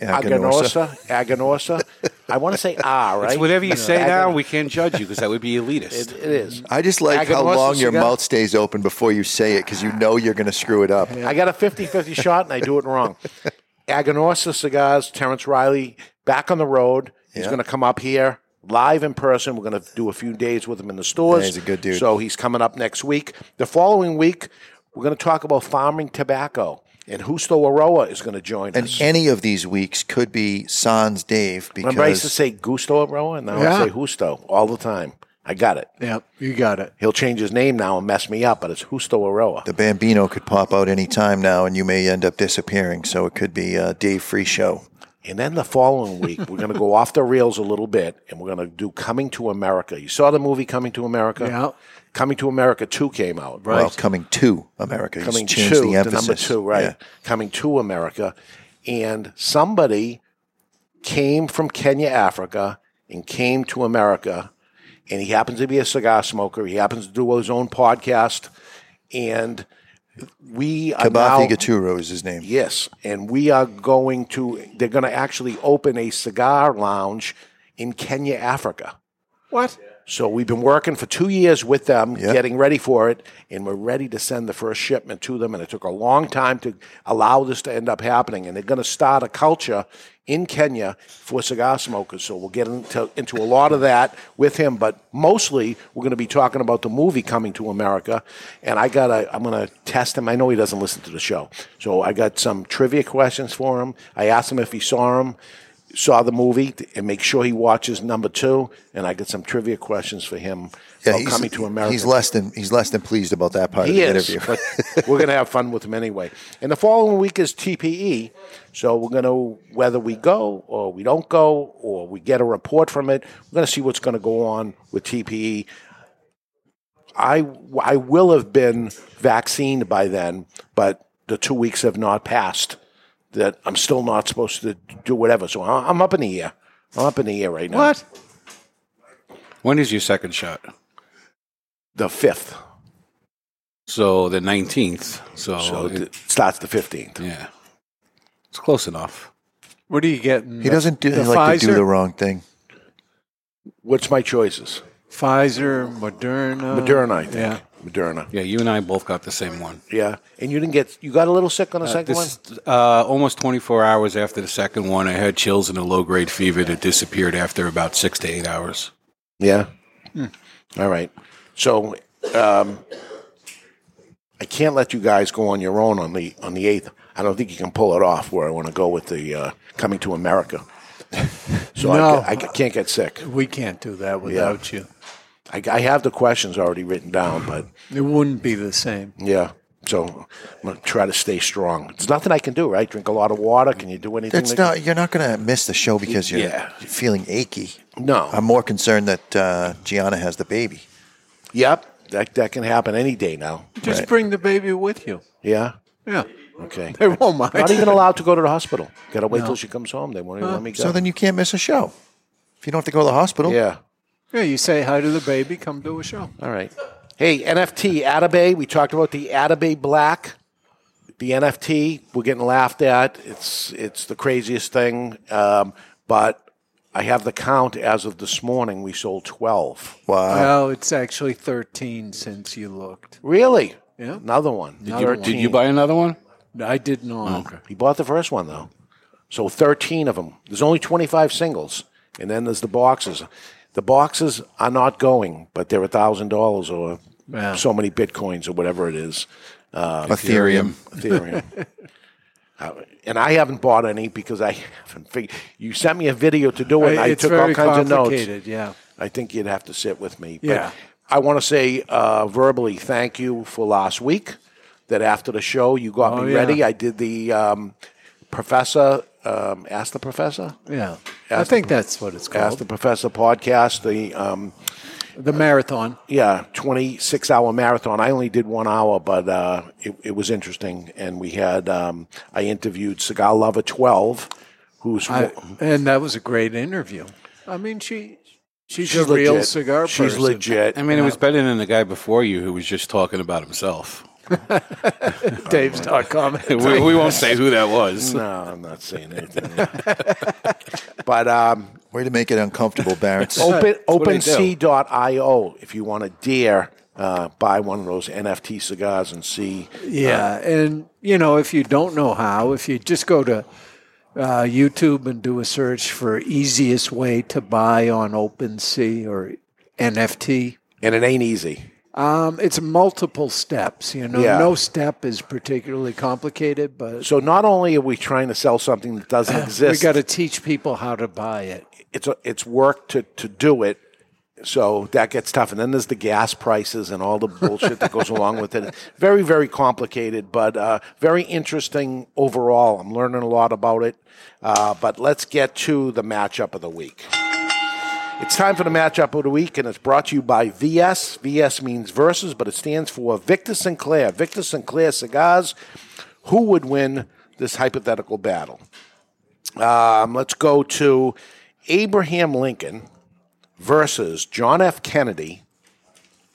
Aganorsa. Aganorsa. Aganorsa. I want to say ah, R, right? It's whatever you say now, we can't judge you because that would be elitist. It, it is. I just like how long your cigar. mouth stays open before you say it because you know you're going to screw it up. I got a 50 50 shot and I do it wrong. <laughs> Aganorsa Cigars, Terrence Riley, back on the road. He's Yeah. going to come up here live in person. We're going to do a few days with him in the stores. Yeah, he's a good dude. So he's coming up next week. The following week, we're going to talk about farming tobacco. And Justo Eiroa is going to join And us. any of these weeks could be Sans Dave because Remember, I used to say Gusto Eiroa, and now Yeah. I say Justo all the time. I got it. Yep, you got it. He'll change his name now and mess me up, but it's Justo Eiroa. the Bambino could pop out any time now and you may end up disappearing. So it could be a Dave Free show. And then the following week, we're going to go off the rails a little bit, and we're going to do Coming to America. You saw the movie Coming to America? Yeah. Coming to America 2 came out. Well, coming to America. He's Coming changed to the emphasis. number two, right? Yeah. Coming to America. And somebody came from Kenya, Africa, and came to America. And he happens to be a cigar smoker. He happens to do his own podcast. And we are Kabathi now, Gaturo is his name. Yes, and we are going to. They're going to actually open a cigar lounge in Kenya, Africa. What? So we've been working for two years with them, Yeah. getting ready for it, and we're ready to send the first shipment to them. And it took a long time to allow this to end up happening. And they're going to start a culture in Kenya for cigar smokers. So we'll get into, into a lot of that with him, but mostly we're going to be talking about the movie coming to America. And I got I'm going to test him. I know he doesn't listen to the show, so I got some trivia questions for him. I asked him if he saw him. saw the movie and make sure he watches number two. And I got some trivia questions for him Yeah, about he's, coming to America. he's less than he's less than pleased about that part He of the is, interview. but <laughs> we're going to have fun with him anyway. And the following week is TPE, so we're going to whether we go or we don't go or we get a report from it. We're going to see what's going to go on with TPE. I I will have been vaccinated by then, but the two weeks have not passed. That I'm still not supposed to do whatever. So I- I'm up in the air. I'm up in the air right now. What? When is your second shot? The fifth. So the nineteenth. So, So it it starts the fifteenth. Yeah, it's close enough. What are you getting? he doesn't do the like to do the wrong thing. What's my choices? Pfizer, Moderna. Moderna, I think. Yeah. Moderna. Yeah, you and I both got the same one. Yeah, and you didn't get you got a little sick on the Uh, second this- one. Uh, almost 24 hours after the second one, I had chills and a low grade fever that disappeared after about six to eight hours. Yeah. Hmm. All right. So um, I can't let you guys go on your own on the on the eighth. I don't think you can pull it off. Where I want to go with the uh, coming to America. So No. I, I can't get sick. We can't do that without you. I, I have the questions already written down, but It wouldn't be the same. yeah. So I'm gonna try to stay strong. There's nothing I can do, right? Drink a lot of water. Can you do anything? That's that- not. You're not going to miss the show because you're Yeah. feeling achy. No. I'm more concerned that uh, Gianna has the baby. Yep. That that can happen any day now. Just bring the baby with you. Yeah. Yeah. Okay. <laughs> They won't mind. Not even allowed to go to the hospital. Got to wait No. till she comes home. They won't even Huh. let me go. So then you can't miss a show. If you don't have to go to the hospital. Yeah. Yeah, you say hi to the baby, come do a show. All right. Hey, NFT Atabey. We talked about the Atabey Black. The NFT we're getting laughed at. It's it's the craziest thing. Um, but I have the count as of this morning. We sold twelve. Wow. Well, it's actually 13 since you looked. Really? Yeah. Another one. Did you, did you buy another one? I did not. Okay. He bought the first one though. So 13 of them. There's only 25 singles, and then there's the boxes. The boxes are not going, but they're a thousand dollars or Yeah. so many bitcoins or whatever it is. Uh, Ethereum. Ethereum. Uh, and I haven't bought any because I <laughs> haven't figured. You sent me a video to do it, and I It's took all kinds of notes. yeah. I think you'd have to sit with me. But Yeah. I want to say uh, verbally thank you for last week. That after the show, you got Oh, me yeah. ready. I did the um, professor. Um, ask the professor. Yeah. I think the- that's what it's called. Ask the professor podcast. The um, The marathon. yeah, 26 hour marathon. I only did one hour, but uh, it, it was interesting. And we had, um, I interviewed Cigar Lover 12, who's, I, and that was a great interview. I mean, she she's, She's a real legit. cigar She's person. legit. I mean, it was better than the guy before you who was just talking about himself. <laughs> Dave's not commenting. <laughs> we, we won't say who that was. no, I'm not saying anything. <laughs> but um, Way to make it uncomfortable, Barrett. open, what I do. If you want to dare uh, buy one of those NFT cigars and see. Yeah, and you know, if you don't know how, if you just go to uh, YouTube and do a search for easiest way to buy on OpenSea or NFT, And it ain't easy. Um, it's multiple steps. You know, Yeah. no step is particularly complicated, but So not only are we trying to sell something that doesn't <clears throat> exist, we got to teach people how to buy it. it's a, it's work to, to do it. So that gets tough. And then there's the gas prices and all the bullshit that goes along with it. <laughs> Very, very complicated, but uh, very interesting overall. I'm learning a lot about it. Uh, but let's get to the matchup of the week. It's time for the matchup of the week, and it's brought to you by VS. VS means versus, but it stands for Victor Sinclair. Victor Sinclair Cigars. Who would win this hypothetical battle? Um, let's go to Abraham Lincoln versus John F. Kennedy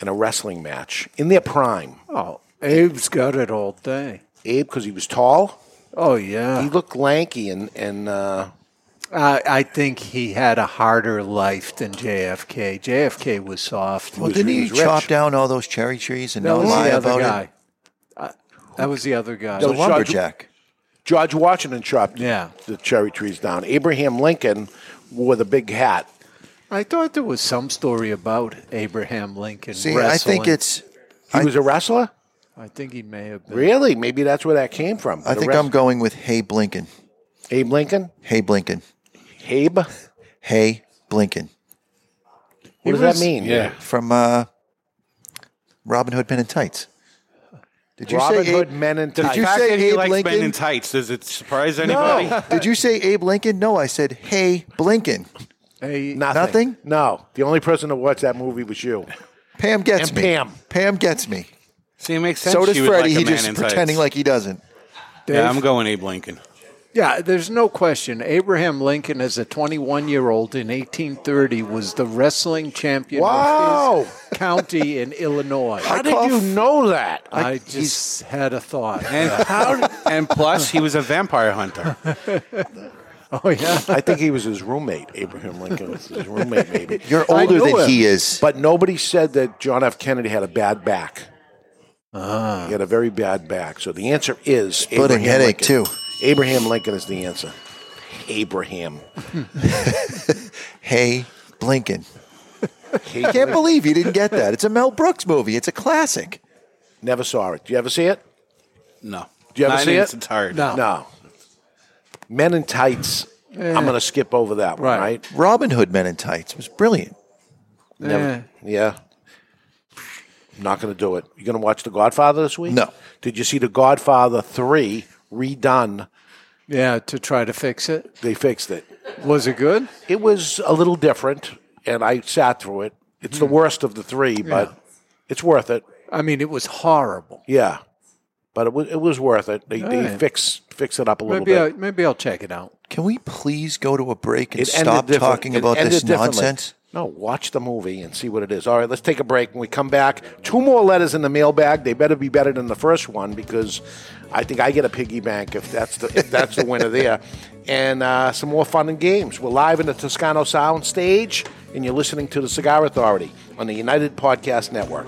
in a wrestling match in their prime. Oh, Abe's got it all day. Abe, because he was tall. Oh yeah, He looked lanky and and uh, I, I think he had a harder life than JFK. JFK was soft. Well, didn't he chop down all those cherry trees and That not lie the other about guy. it? Uh, that was the other guy. The lumberjack. George Washington chopped Yeah. the cherry trees down. Abraham Lincoln wore the big hat. I thought there was some story about Abraham Lincoln. See, I think it's. He was a wrestler. I think he may have been. Really? Maybe that's where that came from. I think rest- I'm going with Hey Blinkin. Abe Lincoln. Hey Blinkin. Habe? Hey, Blinkin. What does that mean? Yeah. From uh, Robin Hood Men in Tights. Did you Robin say Hood Abe, Men in The Did you say he Abe likes Lincoln? men in tights, does it surprise anybody? No. <laughs> Did you say Abe Lincoln? No, I said Hey, Blinkin. Hey, Nothing. Nothing? No. The only person that watched that movie was you. Pam gets And me. Pam. Pam gets me. See, it makes sense. So does she would Freddie. like a he man just in pretending tights. like he doesn't. Yeah, I'm going Abe Lincoln. Yeah, there's no question. Abraham Lincoln, as a 21 year old in 1830, was the wrestling champion Wow. of his county in Illinois. How did you know that? I just had a thought. And how? and plus, he was a vampire hunter. <laughs> oh yeah, I think he was his roommate. Abraham Lincoln was his roommate, maybe. <laughs> You're older than he is. But nobody said that John F. Kennedy had a bad back. Ah. He had a very bad back. So the answer is Splitting Abraham headache, Lincoln. too. Abraham Lincoln is the answer. Abraham. <laughs> Hey, Blinkin. Hey, I can't believe you didn't get that. It's a Mel Brooks movie. It's a classic. Never saw it. Do you ever see it? No. Do you ever Not see in it? its entirety. No. No. Men in Tights. I'm eh. going to skip over that one, Right. right? Robin Hood Men in Tights was brilliant. Never. Eh. Yeah. Not going to do it. You going to watch The Godfather this week? No. Did you see The Godfather 3 redone? yeah, to try to fix it. They fixed it. Was it good? It was a little different, and I sat through it. It's Hmm. the worst of the three, but it's worth it. I mean, it was horrible. Yeah. But it was, it was worth it. They, they right. fix fix it up a little Maybe I, bit. maybe I'll check it out. Can we please go to a break and It ended stop different- talking it about ended this differently. nonsense? No, watch the movie and see what it is. All right, let's take a break. When we come back, two more letters in the mailbag. They better be better than the first one because I think I get a piggy bank if that's the if that's the winner there. And uh, some more fun and games. We're live in the Toscano Sound Stage, and you're listening to the Cigar Authority on the United Podcast Network.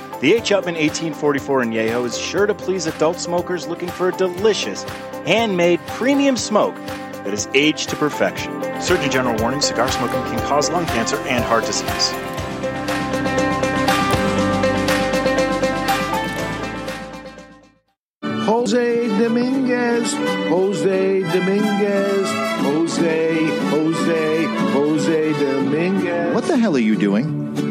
The H. Upmann 1844 Añejo is sure to please adult smokers looking for a delicious, handmade premium smoke that is aged to perfection. Surgeon General warning cigar smoking can cause lung cancer and heart disease. Jose Dominguez, Jose Dominguez, Jose, Jose, Jose Dominguez. What the hell are you doing?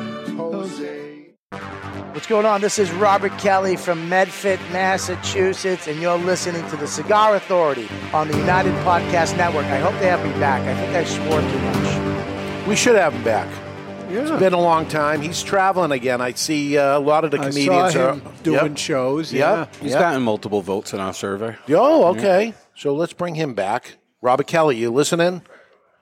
What's going on? This is Robert Kelly from Medford, Massachusetts, and you're listening to the Cigar Authority on the United Podcast Network. I hope they have me back. I think I swore too much. We should have him back. Yeah. It's been a long time. He's traveling again. I see uh, a lot of the I comedians saw him are doing Yep. shows. Yep. Yeah, He's Yep. gotten multiple votes in our survey. Oh, okay. So let's bring him back. Robert Kelly, you listening?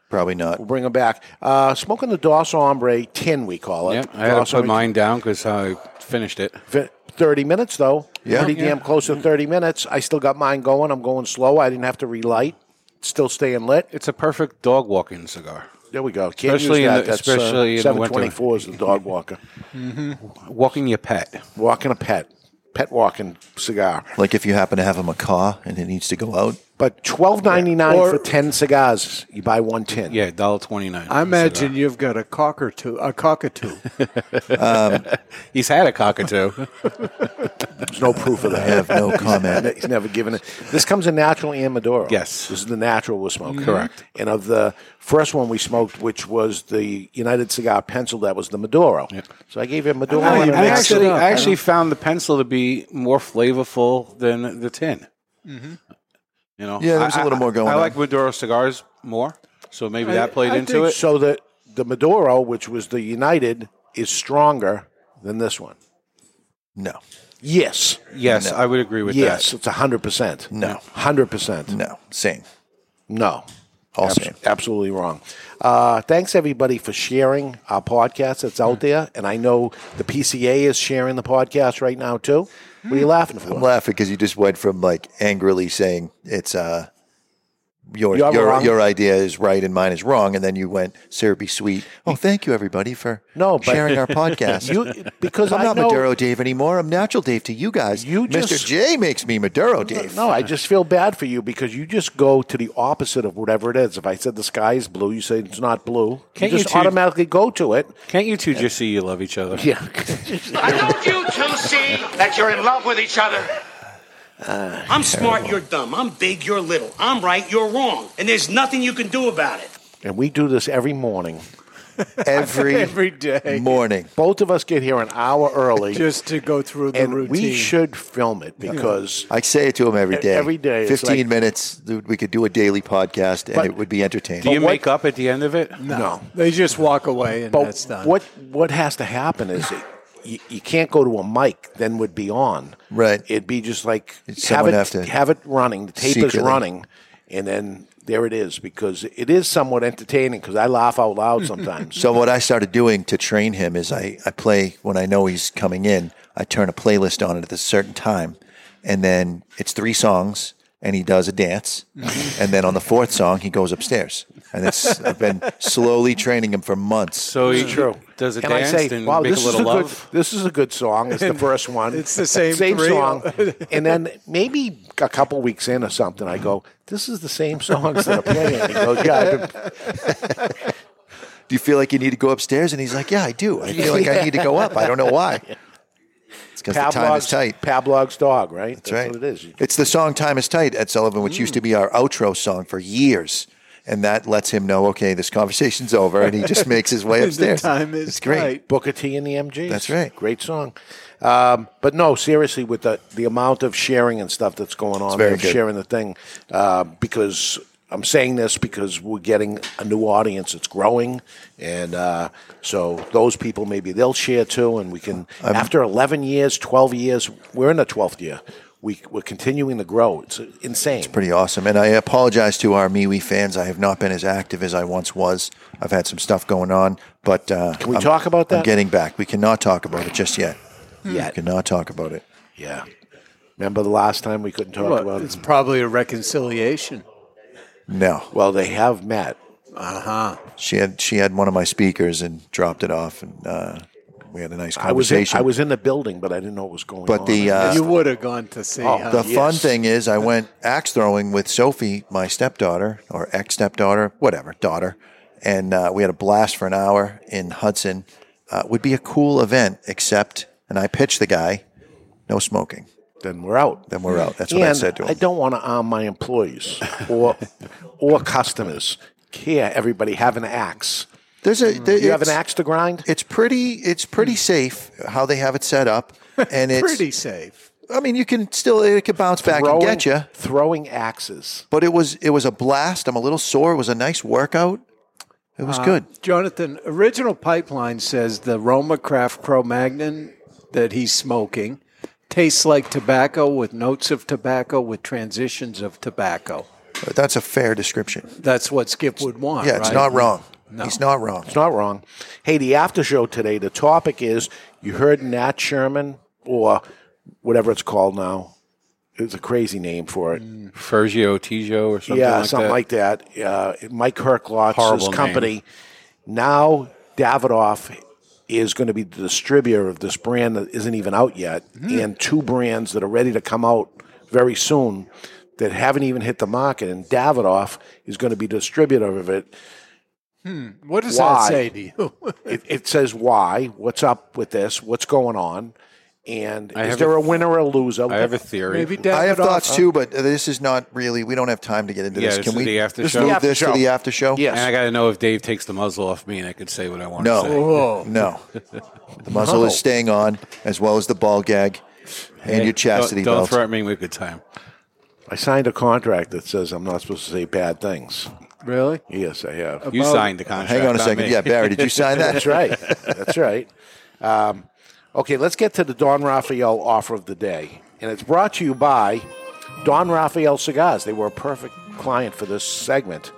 Probably not. We'll bring them back. Uh, smoking the Dom Hombre tin, we call it. Yeah, I had to put Hombre mine down because I finished it. Fi- 30 minutes, though. Yeah. Pretty Yeah. damn close to 30 minutes. I still got mine going. I'm going slow. I didn't have to relight. Still staying lit. It's a perfect dog walking cigar. There we go. Can't Especially use in that. the- That's, especially in uh, the winter. 724 is the dog walker. Walking your pet. Walking a pet. Pet walking cigar. Like if you happen to have a macaw and it needs to go out. But twelve ninety nine Or- for ten cigars. You buy one tin. Yeah, dollar twenty nine. I imagine you've got a cockatoo. A cockatoo. <laughs> Um, He's had a cockatoo. There's no proof of that. I have no comment. He's never given it. This comes in natural and Maduro. Yes. This is the natural we're smoking. Correct. And of the first one we smoked, which was the United Cigar Pencil, that was the Maduro. So I gave you a Maduro. I, and a I mix. actually, I actually found the pencil to be more flavorful than the tin. Mm-hmm. You know, Yeah, there's was a I- little I- more going I on. like Maduro cigars more, so maybe that played into it. So that the Maduro, which was the United, is stronger than this one. No. Yes. Yes, No. I would agree with yes, that. Yes, it's hundred percent. No. hundred percent. No. Same. No. All Abs- same. Absolutely wrong. Uh, thanks everybody for sharing our podcast that's out there, and I know the PCA is sharing the podcast right now too. What are you laughing for? I'm laughing because you just went from like angrily saying it's uh your You're your your idea is right and mine is wrong, and then you went syrupy sweet. Oh, thank you everybody for No, but- sharing our podcast. <laughs> You- because I'm I not know- Maduro Dave anymore. I'm Natural Dave to you guys. You Mr. just- J makes me Maduro Dave. No, I just feel bad for you because you just go to the opposite of whatever it is. If I said the sky is blue, you say it's not blue. Can't you you just two- automatically go to it. Can't you two just see you love each other? Yeah. <laughs> I don't you two see that you're in love with each other? Ah, I'm smart, you're dumb. I'm big, you're little. I'm right, you're wrong. And there's nothing you can do about it. And we do this every morning. <laughs> Every Every day. morning. Both of us get here an hour early. Just to go through the and routine. we should film it because I say it to him every day. Every day, Fifteen like- minutes. We could do a daily podcast, and But- it would be entertaining. Do you make up at the end of it? no. no. They just walk away and But that's done. what what has to happen is it, you, you can't go to a mic then would be on. Right. It'd be just like have it have to have it running. The tape secretly. is running, and then there it is because it is somewhat entertaining because I laugh out loud sometimes. <laughs> So what I started doing to train him is I, I play when I know he's coming in. I turn a playlist on it at a certain time, and then it's three songs, and he does a dance, mm-hmm. and then on the fourth song he goes upstairs, and it's I've been slowly training him for months. So he It's true. does a and I dance say, and "Wow, make this a little is a love. good. This is a good song. It's the <laughs> first one. It's the same three. song." <laughs> and then maybe a couple weeks in or something, I go, "This is the same songs that are playing." He goes, "Yeah." I've been, <laughs> Do you feel like you need to go upstairs? And he's like, Yeah, I do. I feel like I need to go up. I don't know why. It's because the time is tight. Pavlov's dog, right? That's, right. what it is. It's the song "Time Is Tight" at Sullivan, which used to be our outro song for years. and that lets him know, okay, this conversation's over, and he just <laughs> makes his way upstairs. time is it's great. right. Booker T and the MGs. That's right. Great song. Um, but no, seriously, with the the amount of sharing and stuff that's going on, sharing the thing, uh, because I'm saying this because we're getting a new audience. It's growing, and uh, so those people maybe they'll share too, and we can. after 11 years, 12 years, we're in the 12th year. We we're continuing to grow. It's insane. It's pretty awesome. And I apologize to our MeWe fans. I have not been as active as I once was. I've had some stuff going on, but uh, Can we I'm- talk about that? I'm getting back. We cannot talk about it just yet. Yet. We cannot talk about it. Yeah. Remember the last time we couldn't talk What, about it's it? It's probably a reconciliation. No. Well, they have met. Uh huh. She had she had one of my speakers and dropped it off, and uh, we had a nice I was in, conversation. I was in the building, but I didn't know what was going on. But on. the, uh, you would have gone to see. Oh, huh? The fun thing is, I went axe throwing with Sophie, my stepdaughter or ex stepdaughter, whatever, daughter, and uh, we had a blast for an hour in Hudson. Uh, would be a cool event, except, and I pitched the guy, no smoking. Then we're out. Then we're out. That's what I said to him. I don't want to arm my employees or or customers. Here, everybody have an axe. There's a there- you have an axe to grind. It's pretty. It's pretty safe how they have it set up, <laughs> and it's Pretty safe. I mean, you can still it could bounce back and Throwing- get you. Throwing axes. But it was it was a blast. I'm a little sore. It was a nice workout. It was Uh, good. Jonathan, original pipeline says the Roma Craft Cro Magnon that he's smoking tastes like tobacco with notes of tobacco with transitions of tobacco. That's a fair description. That's what Skip would want. Yeah, it's right? not wrong. No. He's not wrong. It's not wrong. Hey, the after show today. The topic is you heard Nat Sherman or whatever it's called now. It's a crazy name for it. Fergio Tijo or something yeah, like something that. like that. Uh, Mike Herklots's Horrible name. company. Now Davidoff is going to be the distributor of this brand that isn't even out yet, Hmm. and two brands that are ready to come out very soon that haven't even hit the market. And Davidoff is going to be distributor of it. Hmm. What does Why? that say to you? <laughs> it, it says why, what's up with this, what's going on, and I is there a- a winner or a loser? I have a theory. Maybe I have Davidoff- thoughts too, but this is not really. We don't have time to get into Yeah, this. this Can is we the after just show? move The after this to the after show? Yes. And I got to know if Dave takes the muzzle off me and I could say what I want No. to say. Whoa. No. The muzzle is staying on, as well as the ball gag and Hey, your chastity don't, don't threaten me with a good time. I signed a contract that says I'm not supposed to say bad things. Really? Yes, I have. You signed the contract. Hang on a second. me. Yeah, Barry, did you sign <laughs> that? That's right. That's right. <laughs> Um, okay, let's get to the Don Raphael offer of the day. And it's brought to you by Don Raphael Cigars. They were a perfect client for this segment.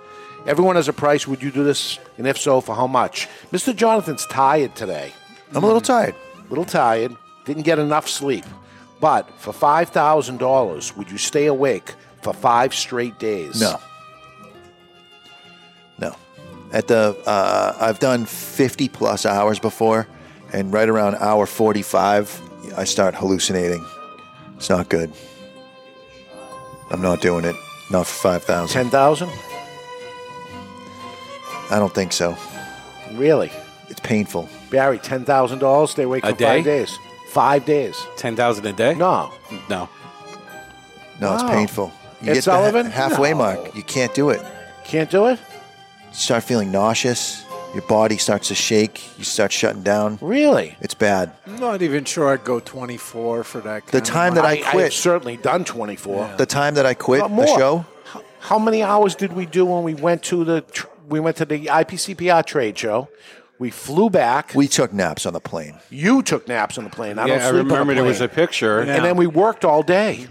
Everyone has a price. Would you do this? And if so, for how much? Mr. Jonathan's tired today. I'm a little tired. A little tired. Didn't get enough sleep. But for $5,000, would you stay awake for five straight days? No. No. At the uh, I've done 50 plus hours before, and right around hour 45, I start hallucinating. It's not good. I'm not doing it. Not for 5,000. 10000 I don't think so. Really? It's painful. Barry, $10,000, stay awake A for five days. Five days. Ten thousand a day? No. No. No, it's Wow. painful. You Ed get the ha- Sullivan? halfway No. mark. You can't do it. Can't do it? You start feeling nauseous. Your body starts to shake. You start shutting down. Really? It's bad. I'm not even sure I'd go 24 for that. The kind of time that I money. I have quit, certainly done 24. the time that I quit the show, How many hours did we do when we went to the tr- we went to the IPCPR trade show? We flew back. we took naps on the plane. You took naps on the plane. I don't yeah, I sleep on the remember there was a plane. picture. And then we worked all day.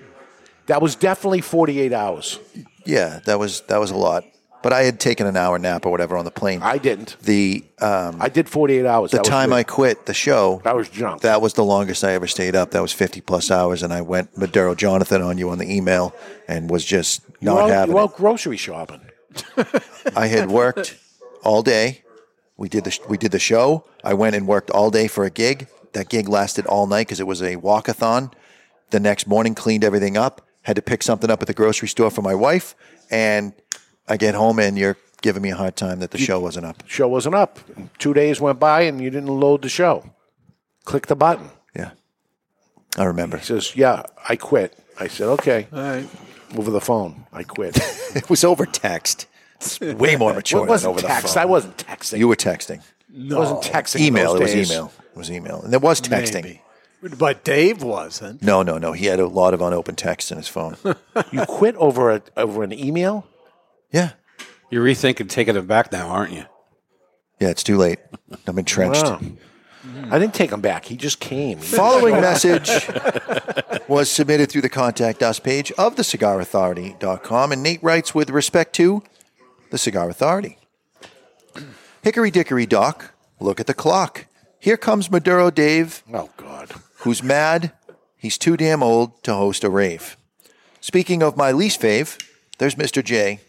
That was definitely 48 hours. Yeah, that was that was a lot. But I had taken an hour nap or whatever on the plane. I didn't. The um, I did 48 hours. the That was time good. I quit the show, that was junk. that was the longest I ever stayed up. That was 50 plus hours, and I went Maduro Jonathan on you on the email and was just you not out- having you were it. out grocery shopping. <laughs> I had worked all day. We did the sh- we did the show. I went and worked all day for a gig. That gig lasted all night because it was a walkathon. The next morning, cleaned everything up. Had to pick something up at the grocery store for my wife, and I get home and you're giving me a hard time that the show wasn't up. Show wasn't up. Two days went by and you didn't load the show. Click the button. Yeah, I remember. He says, "Yeah, I quit." I said, "Okay." All right. Over the phone, I quit. <laughs> It was over text. Way more mature It wasn't than over text. the phone. I wasn't texting. You were texting. No. I wasn't texting. Email. those It was email. It was email. And there was texting. Maybe. But Dave wasn't. No, no, no. He had a lot of unopened texts in his phone. <laughs> You quit over a, over an email? Yeah. You're rethinking taking it back now, aren't you? Yeah, it's too late. I'm entrenched. Wow. I didn't take him back. He just came. Following message was submitted through the contact us page of thecigarauthority.com. And Nate writes with respect to the Cigar Authority. Hickory dickory doc, look at the clock. Here comes Maduro Dave. Oh, God. Who's mad? He's too damn old to host a rave. Speaking of my least fave, there's Mr. J.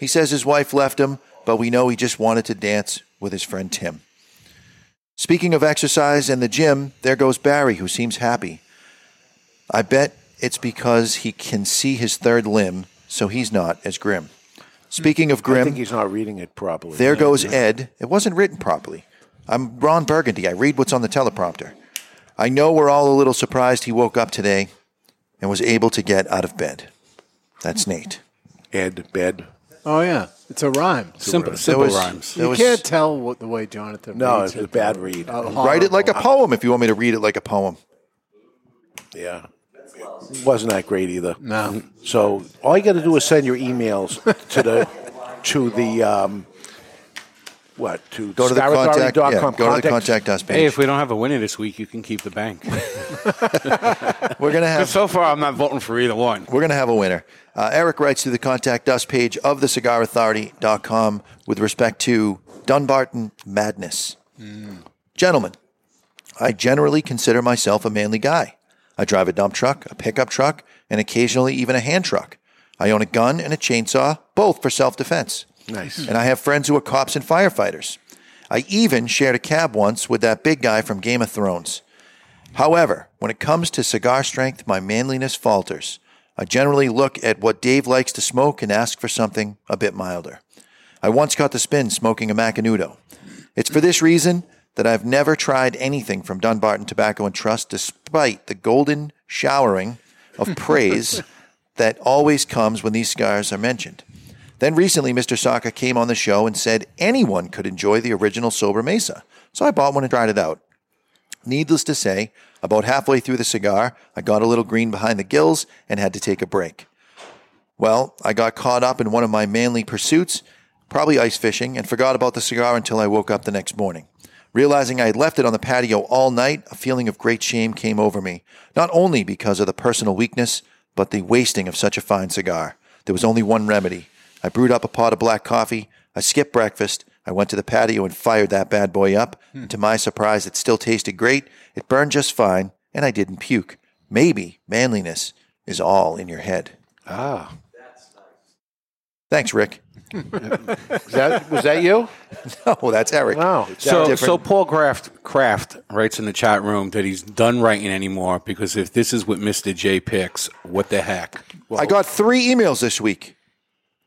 He says his wife left him, but we know he just wanted to dance with his friend Tim. Speaking of exercise and the gym, there goes Barry, who seems happy. I bet it's because he can see his third limb, so he's not as grim. Speaking of grim, I think he's not reading it properly. there goes Ed. It wasn't written properly. I'm Ron Burgundy. I read what's on the teleprompter. I know we're all a little surprised he woke up today and was able to get out of bed. That's Nate. Ed, bed. Oh yeah, it's a rhyme. Simple, There simple was- rhymes. there You was- can't tell what the way Jonathan. Wrote it. No, reads it's a it. bad read. Uh, Write it like a poem if you want me to read it like a poem. Yeah. Wasn't that great either. No. So all you got to do is send your emails to the to the um, what to Go to the contact. Yeah, cigarauthority.com. go to the contact us page. Hey, if we don't have a winner this week, you can keep the bank. <laughs> We're gonna have so far, I'm not voting for either one. We're going to have a winner. Uh, Eric writes to the contact us page of the thecigarauthority.com with respect to Dunbarton Madness. Gentlemen, I generally consider myself a manly guy. I drive a dump truck, a pickup truck, and occasionally even a hand truck. I own a gun and a chainsaw, both for self defense. Nice. And I have friends who are cops and firefighters. I even shared a cab once with that big guy from Game of Thrones. However, when it comes to cigar strength, my manliness falters. I generally look at what Dave likes to smoke and ask for something a bit milder. I once got the spin smoking a Macanudo. It's for this reason that I've never tried anything from Dunbarton Tobacco and Trust, despite the golden showering of praise <laughs> that always comes when these cigars are mentioned. Then recently, Mr. Saka came on the show and said anyone could enjoy the original Sobremesa. So I bought one and tried it out. Needless to say, about halfway through the cigar, I got a little green behind the gills and had to take a break. Well, I got caught up in one of my manly pursuits, probably ice fishing, and forgot about the cigar until I woke up the next morning. Realizing I had left it on the patio all night, a feeling of great shame came over me, not only because of the personal weakness, but the wasting of such a fine cigar. There was only one remedy. I brewed up a pot of black coffee, I skipped breakfast, I went to the patio and fired that bad boy up. And to my surprise, it still tasted great, it burned just fine, and I didn't puke. Maybe manliness is all in your head. Ah. That's nice. Thanks, Rick. Was <laughs> that, was that you? <laughs> No, that's Eric. Wow. So, Different- so Paul Kraft, Kraft writes in the chat room that he's done writing anymore because if this is what Mr. J picks, what the heck? I got three emails this week.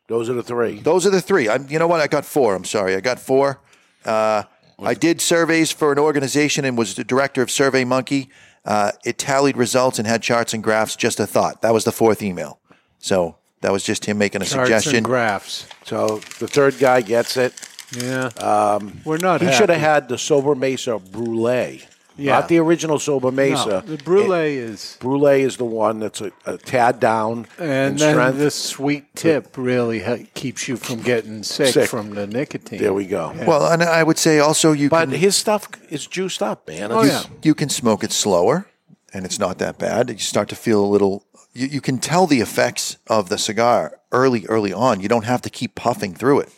Those are the three. Those are the three. I'm, you know what? I got four. I'm sorry. I got four. Uh, I did surveys for an organization and was the director of Survey Monkey. Uh, it tallied results and had charts and graphs. Just a thought. That was the fourth email. So that was just him making a Charts suggestion. and graphs. So the third guy gets it. Yeah. Um, We're not He should have had the Sobremesa Brulee. Yeah. Not the original Sobremesa. No, the brulee is, Brulee is the one that's a, a tad down and in then strength. the sweet tip really ha- keeps you from getting sick, Sick. from the nicotine. There we go. Yeah. Well, and I would say also you But can his stuff is juiced up, man. Oh, It's- yeah. you can smoke it slower, and it's not that bad. You start to feel a little. You, you can tell the effects of the cigar early, early on. You don't have to keep puffing through it.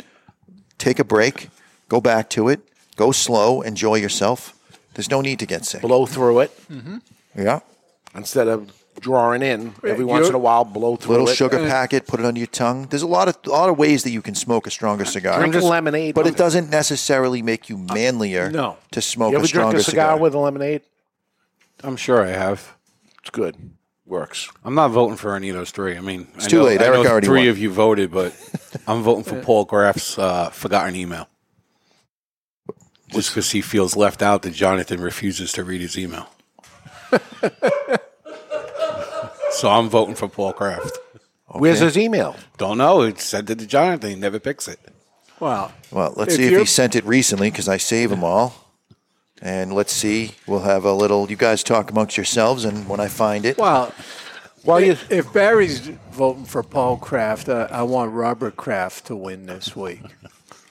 Take a break, go back to it, go slow, enjoy yourself. There's no need to get sick. Blow through it Mm-hmm. Yeah, instead of drawing in every once you're- in a while. Blow through it. A little it. sugar packet, put it under your tongue. There's a lot of a lot of ways that you can smoke a stronger cigar. Drink lemonade. but it doesn't necessarily make you manlier. no. to smoke You a ever drink stronger a cigar, cigar. with a lemonade? I'm sure I have. It's good. Works. I'm not voting for any of those three. I mean, It's I too know- late. I Eric know already three won. of you voted, but <laughs> I'm voting for Paul Kraft's uh, forgotten email. Just because he feels left out that Jonathan refuses to read his email. <laughs> so I'm voting for Paul Kraft. Where's his email? Don't know. It sent it to Jonathan. He never picks it. Well, Well, let's If see if you're- he sent it recently because I save them all. And let's see. We'll have a little. You guys talk amongst yourselves, and when I find it, Well, well, if, if Barry's voting for Paul Kraft, uh, I want Robert Kraft to win this week.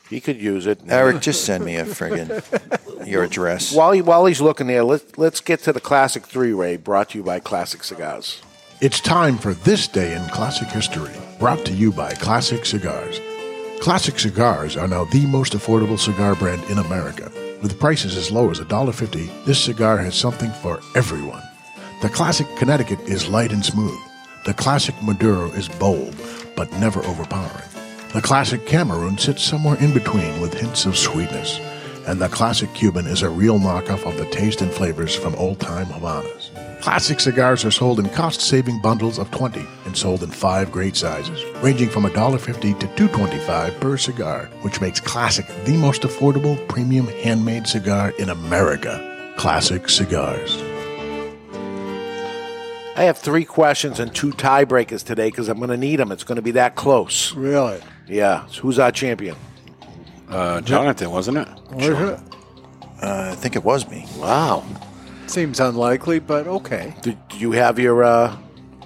He could use it. Eric, just send me a friggin' <laughs> your address. While, he, while he's looking there, let's, let's get to the Classic Three Ray, brought to you by Classic Cigars. It's time for This Day in Classic History, brought to you by Classic Cigars. Classic Cigars are now the most affordable cigar brand in America. With prices as low as $1.50, this cigar has something for everyone. The Classic Connecticut is light and smooth. The Classic Maduro is bold, but never overpowering. The Classic Cameroon sits somewhere in between with hints of sweetness. And the Classic Cuban is a real knockoff of the taste and flavors from old time Havanas. Classic cigars are sold in cost saving bundles of 20 and sold in five great sizes, ranging from $1.50 to $2.25 per cigar, which makes Classic the most affordable premium handmade cigar in America. Classic Cigars. I have three questions and two tiebreakers today because I'm going to need them. It's going to be that close. Really? Yeah. So who's our champion? Uh, Jonathan, wasn't it? Uh, I think it was me. Wow. Seems unlikely, but okay. Did, did you have your uh,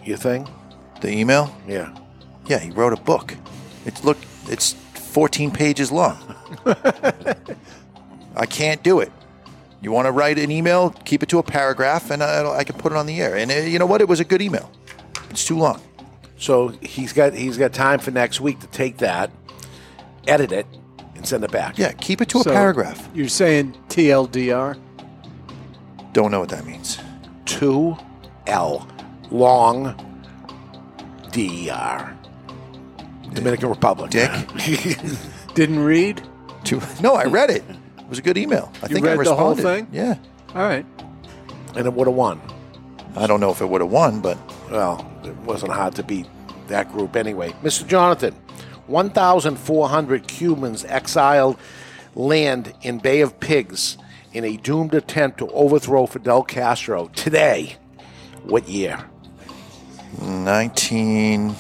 your thing? The email? Yeah. Yeah, he wrote a book. It's look. It's 14 pages long. <laughs> I can't do it. You want to write an email? Keep it to a paragraph, and I, I can put it on the air. And uh, you know what? It was a good email. It's too long. So he's got he's got time for next week to take that, edit it, and send it back. Yeah, keep it to a paragraph. You're saying TLDR? Don't know what that means. Two L long D R Dominican Republic. Dick. <laughs> Didn't read? Too, no, I read it. It was a good email. I You think I read the whole responded. thing? Yeah. All right. and it would have won. I don't know if it would have won, but Well, it wasn't hard to beat that group anyway. Mr. Jonathan, 1,400 Cubans exiled land in Bay of Pigs in a doomed attempt to overthrow Fidel Castro today. What year? 19.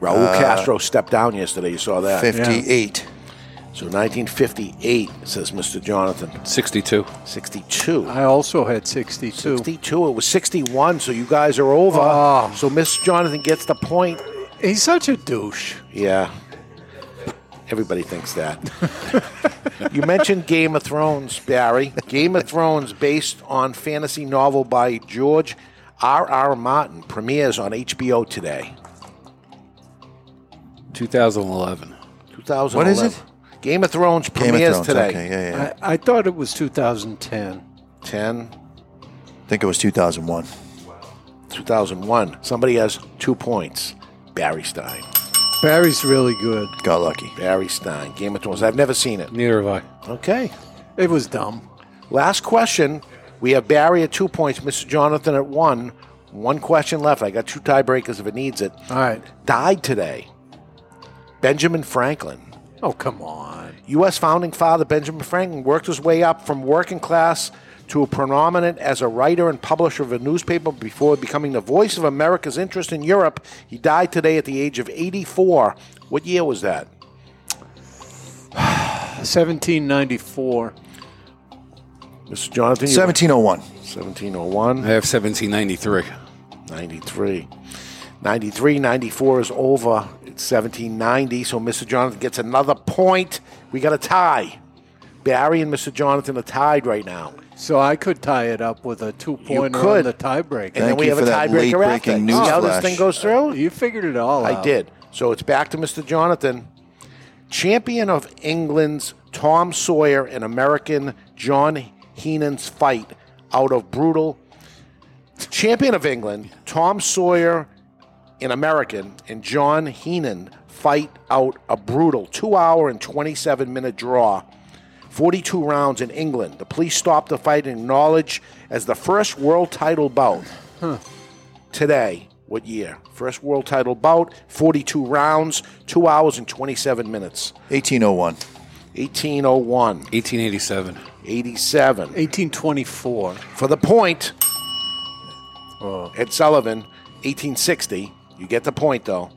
Raul Uh, Castro stepped down yesterday. You saw that. 58. So 1958, says Mr. Jonathan. 62. 62. I also had 62. 62. It was 61, so you guys are over. Oh. So Miss Jonathan gets the point. He's such a douche. Yeah. Everybody thinks that. you mentioned Game of Thrones, Barry. Game of Thrones, based on fantasy novel by George R. R. Martin, premieres on HBO today. 2011. 2011. What is it? Game of Thrones Game of premieres Thrones. today. Okay, yeah, yeah. I, I thought it was 2010. 10, I think it was 2001. 2001. Somebody has two points. Barry Stein. Barry's really good. Got lucky. Barry Stein. Game of Thrones. I've never seen it. Neither have I. Okay. It was dumb. Last question. We have Barry at two points, Mr. Jonathan at one. One question left. I got two tiebreakers if it needs it. All right. Died today. Benjamin Franklin. Oh, come on. U.S. founding father Benjamin Franklin worked his way up from working class to a prominent as a writer and publisher of a newspaper before becoming the voice of America's interest in Europe. He died today at the age of 84. What year was that? <sighs> 1794. Mr. Jonathan? 1701. 1701. I have 1793. 93. 93, 94 is over. It's 1790, so Mr. Jonathan gets another point. We got a tie. Barry and Mr. Jonathan are tied right now. So I could tie it up with a two pointer could. on the tiebreaker. And then we you have a for that tiebreaker after. late-breaking See how this newsflash. thing goes through? You figured it all out. I did. So it's back to Mr. Jonathan. Champion of England's Tom Sayers and American John Heenan's fight out of brutal. Champion of England, Tom Sayers in American and John Heenan fight out a brutal two hour and 27 minute draw. 42 rounds in England. The police stopped the fight and acknowledged as the first world title bout Huh. today. What year? First world title bout, 42 rounds, 2 hours and 27 minutes. 1801. 1801. 1887. 87. 1824. For the point, oh. Ed Sullivan, 1860. You get the point, though.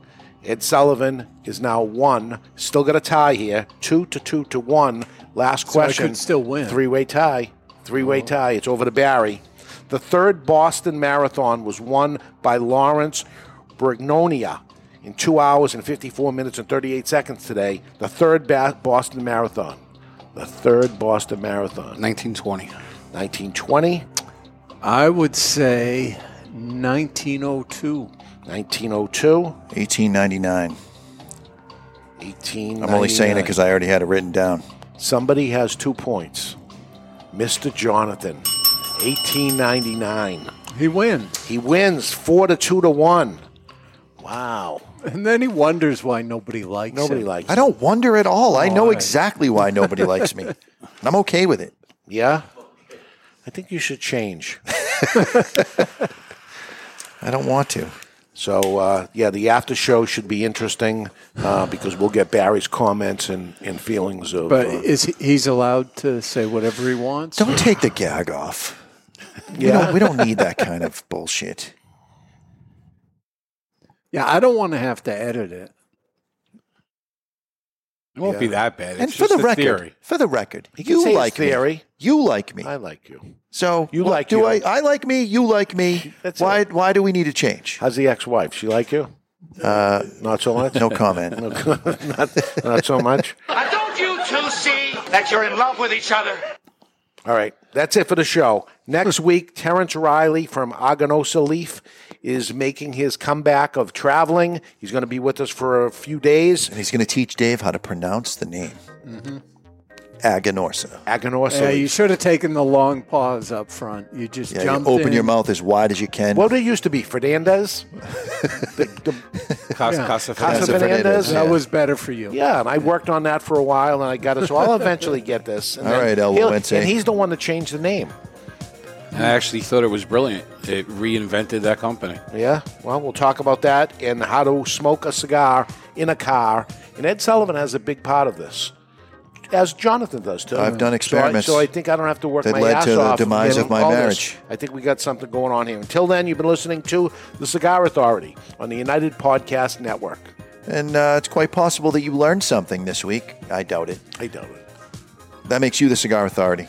Ed Sullivan is now one. Still got a tie here. Two to two to one. Last So I question. could still win. Three way tie. Three way oh. tie. It's over to Barry. The third Boston Marathon was won by Lawrence Brignolia in two hours and 54 minutes and 38 seconds today. The third ba- Boston Marathon. The third Boston Marathon. 1920. 1920. I would say 1902. 1902. 1899. 18. I'm only saying it because I already had it written down. Somebody has two points. Mr. Jonathan, 1899. He wins. He wins four to two to one. Wow. And then he wonders why nobody likes Nobody him. likes I don't wonder at all. I know Why? exactly why nobody likes me. And <laughs> I'm okay with it. Yeah? I think you should change. <laughs> I don't want to. So, uh, yeah, the after show should be interesting uh, because we'll get Barry's comments and, and feelings of. But uh, is he, he's allowed to say whatever he wants? Don't take the gag off. We Yeah. don't, we don't need that kind of bullshit. Yeah, I don't want to have to edit it. It won't be that bad. It's and for just the a record, theory. for the record, He can say you like theory. me. You like me. I like you. So You what like do you. I? I like me. You like me. <laughs> That's why? it. Why do we need to change? How's the ex wife? She like you? Uh, Not so much? no comment. No, <laughs> not, not so much? Now, don't you two see that you're in love with each other? All right, that's it for the show. Next <laughs> week, Terence Reilly from Aganosa Leaf is making his comeback of traveling. He's going to be with us for a few days. And he's going to teach Dave how to pronounce the name. Aganorsa. Aganosa Yeah, you should have taken the long pause up front. You just Yeah, you jumped open in. your mouth as wide as you can. What did it used to be? Fernandez? <laughs> the, the, Casa, Yeah. Casa Casa Fernandez. Fernandez? That Yeah. was better for you. Yeah, and I worked on that for a while, and I got it. So I'll eventually get this. And All then right, El he'll- And he's the one that changed the name. I actually thought it was brilliant. It reinvented that company. Yeah, well, we'll talk about that and how to smoke a cigar in a car. And Ed Sullivan has a big part of this, as Jonathan does too. I've done So I- experiments so I, think I don't have to work that my led ass to the demise of my all this. marriage. I think we got something going on here. Until then, you've been listening to the Cigar Authority on the United Podcast Network. And uh, it's quite possible that you learned something this week. I doubt it. I doubt it. That makes you the Cigar Authority.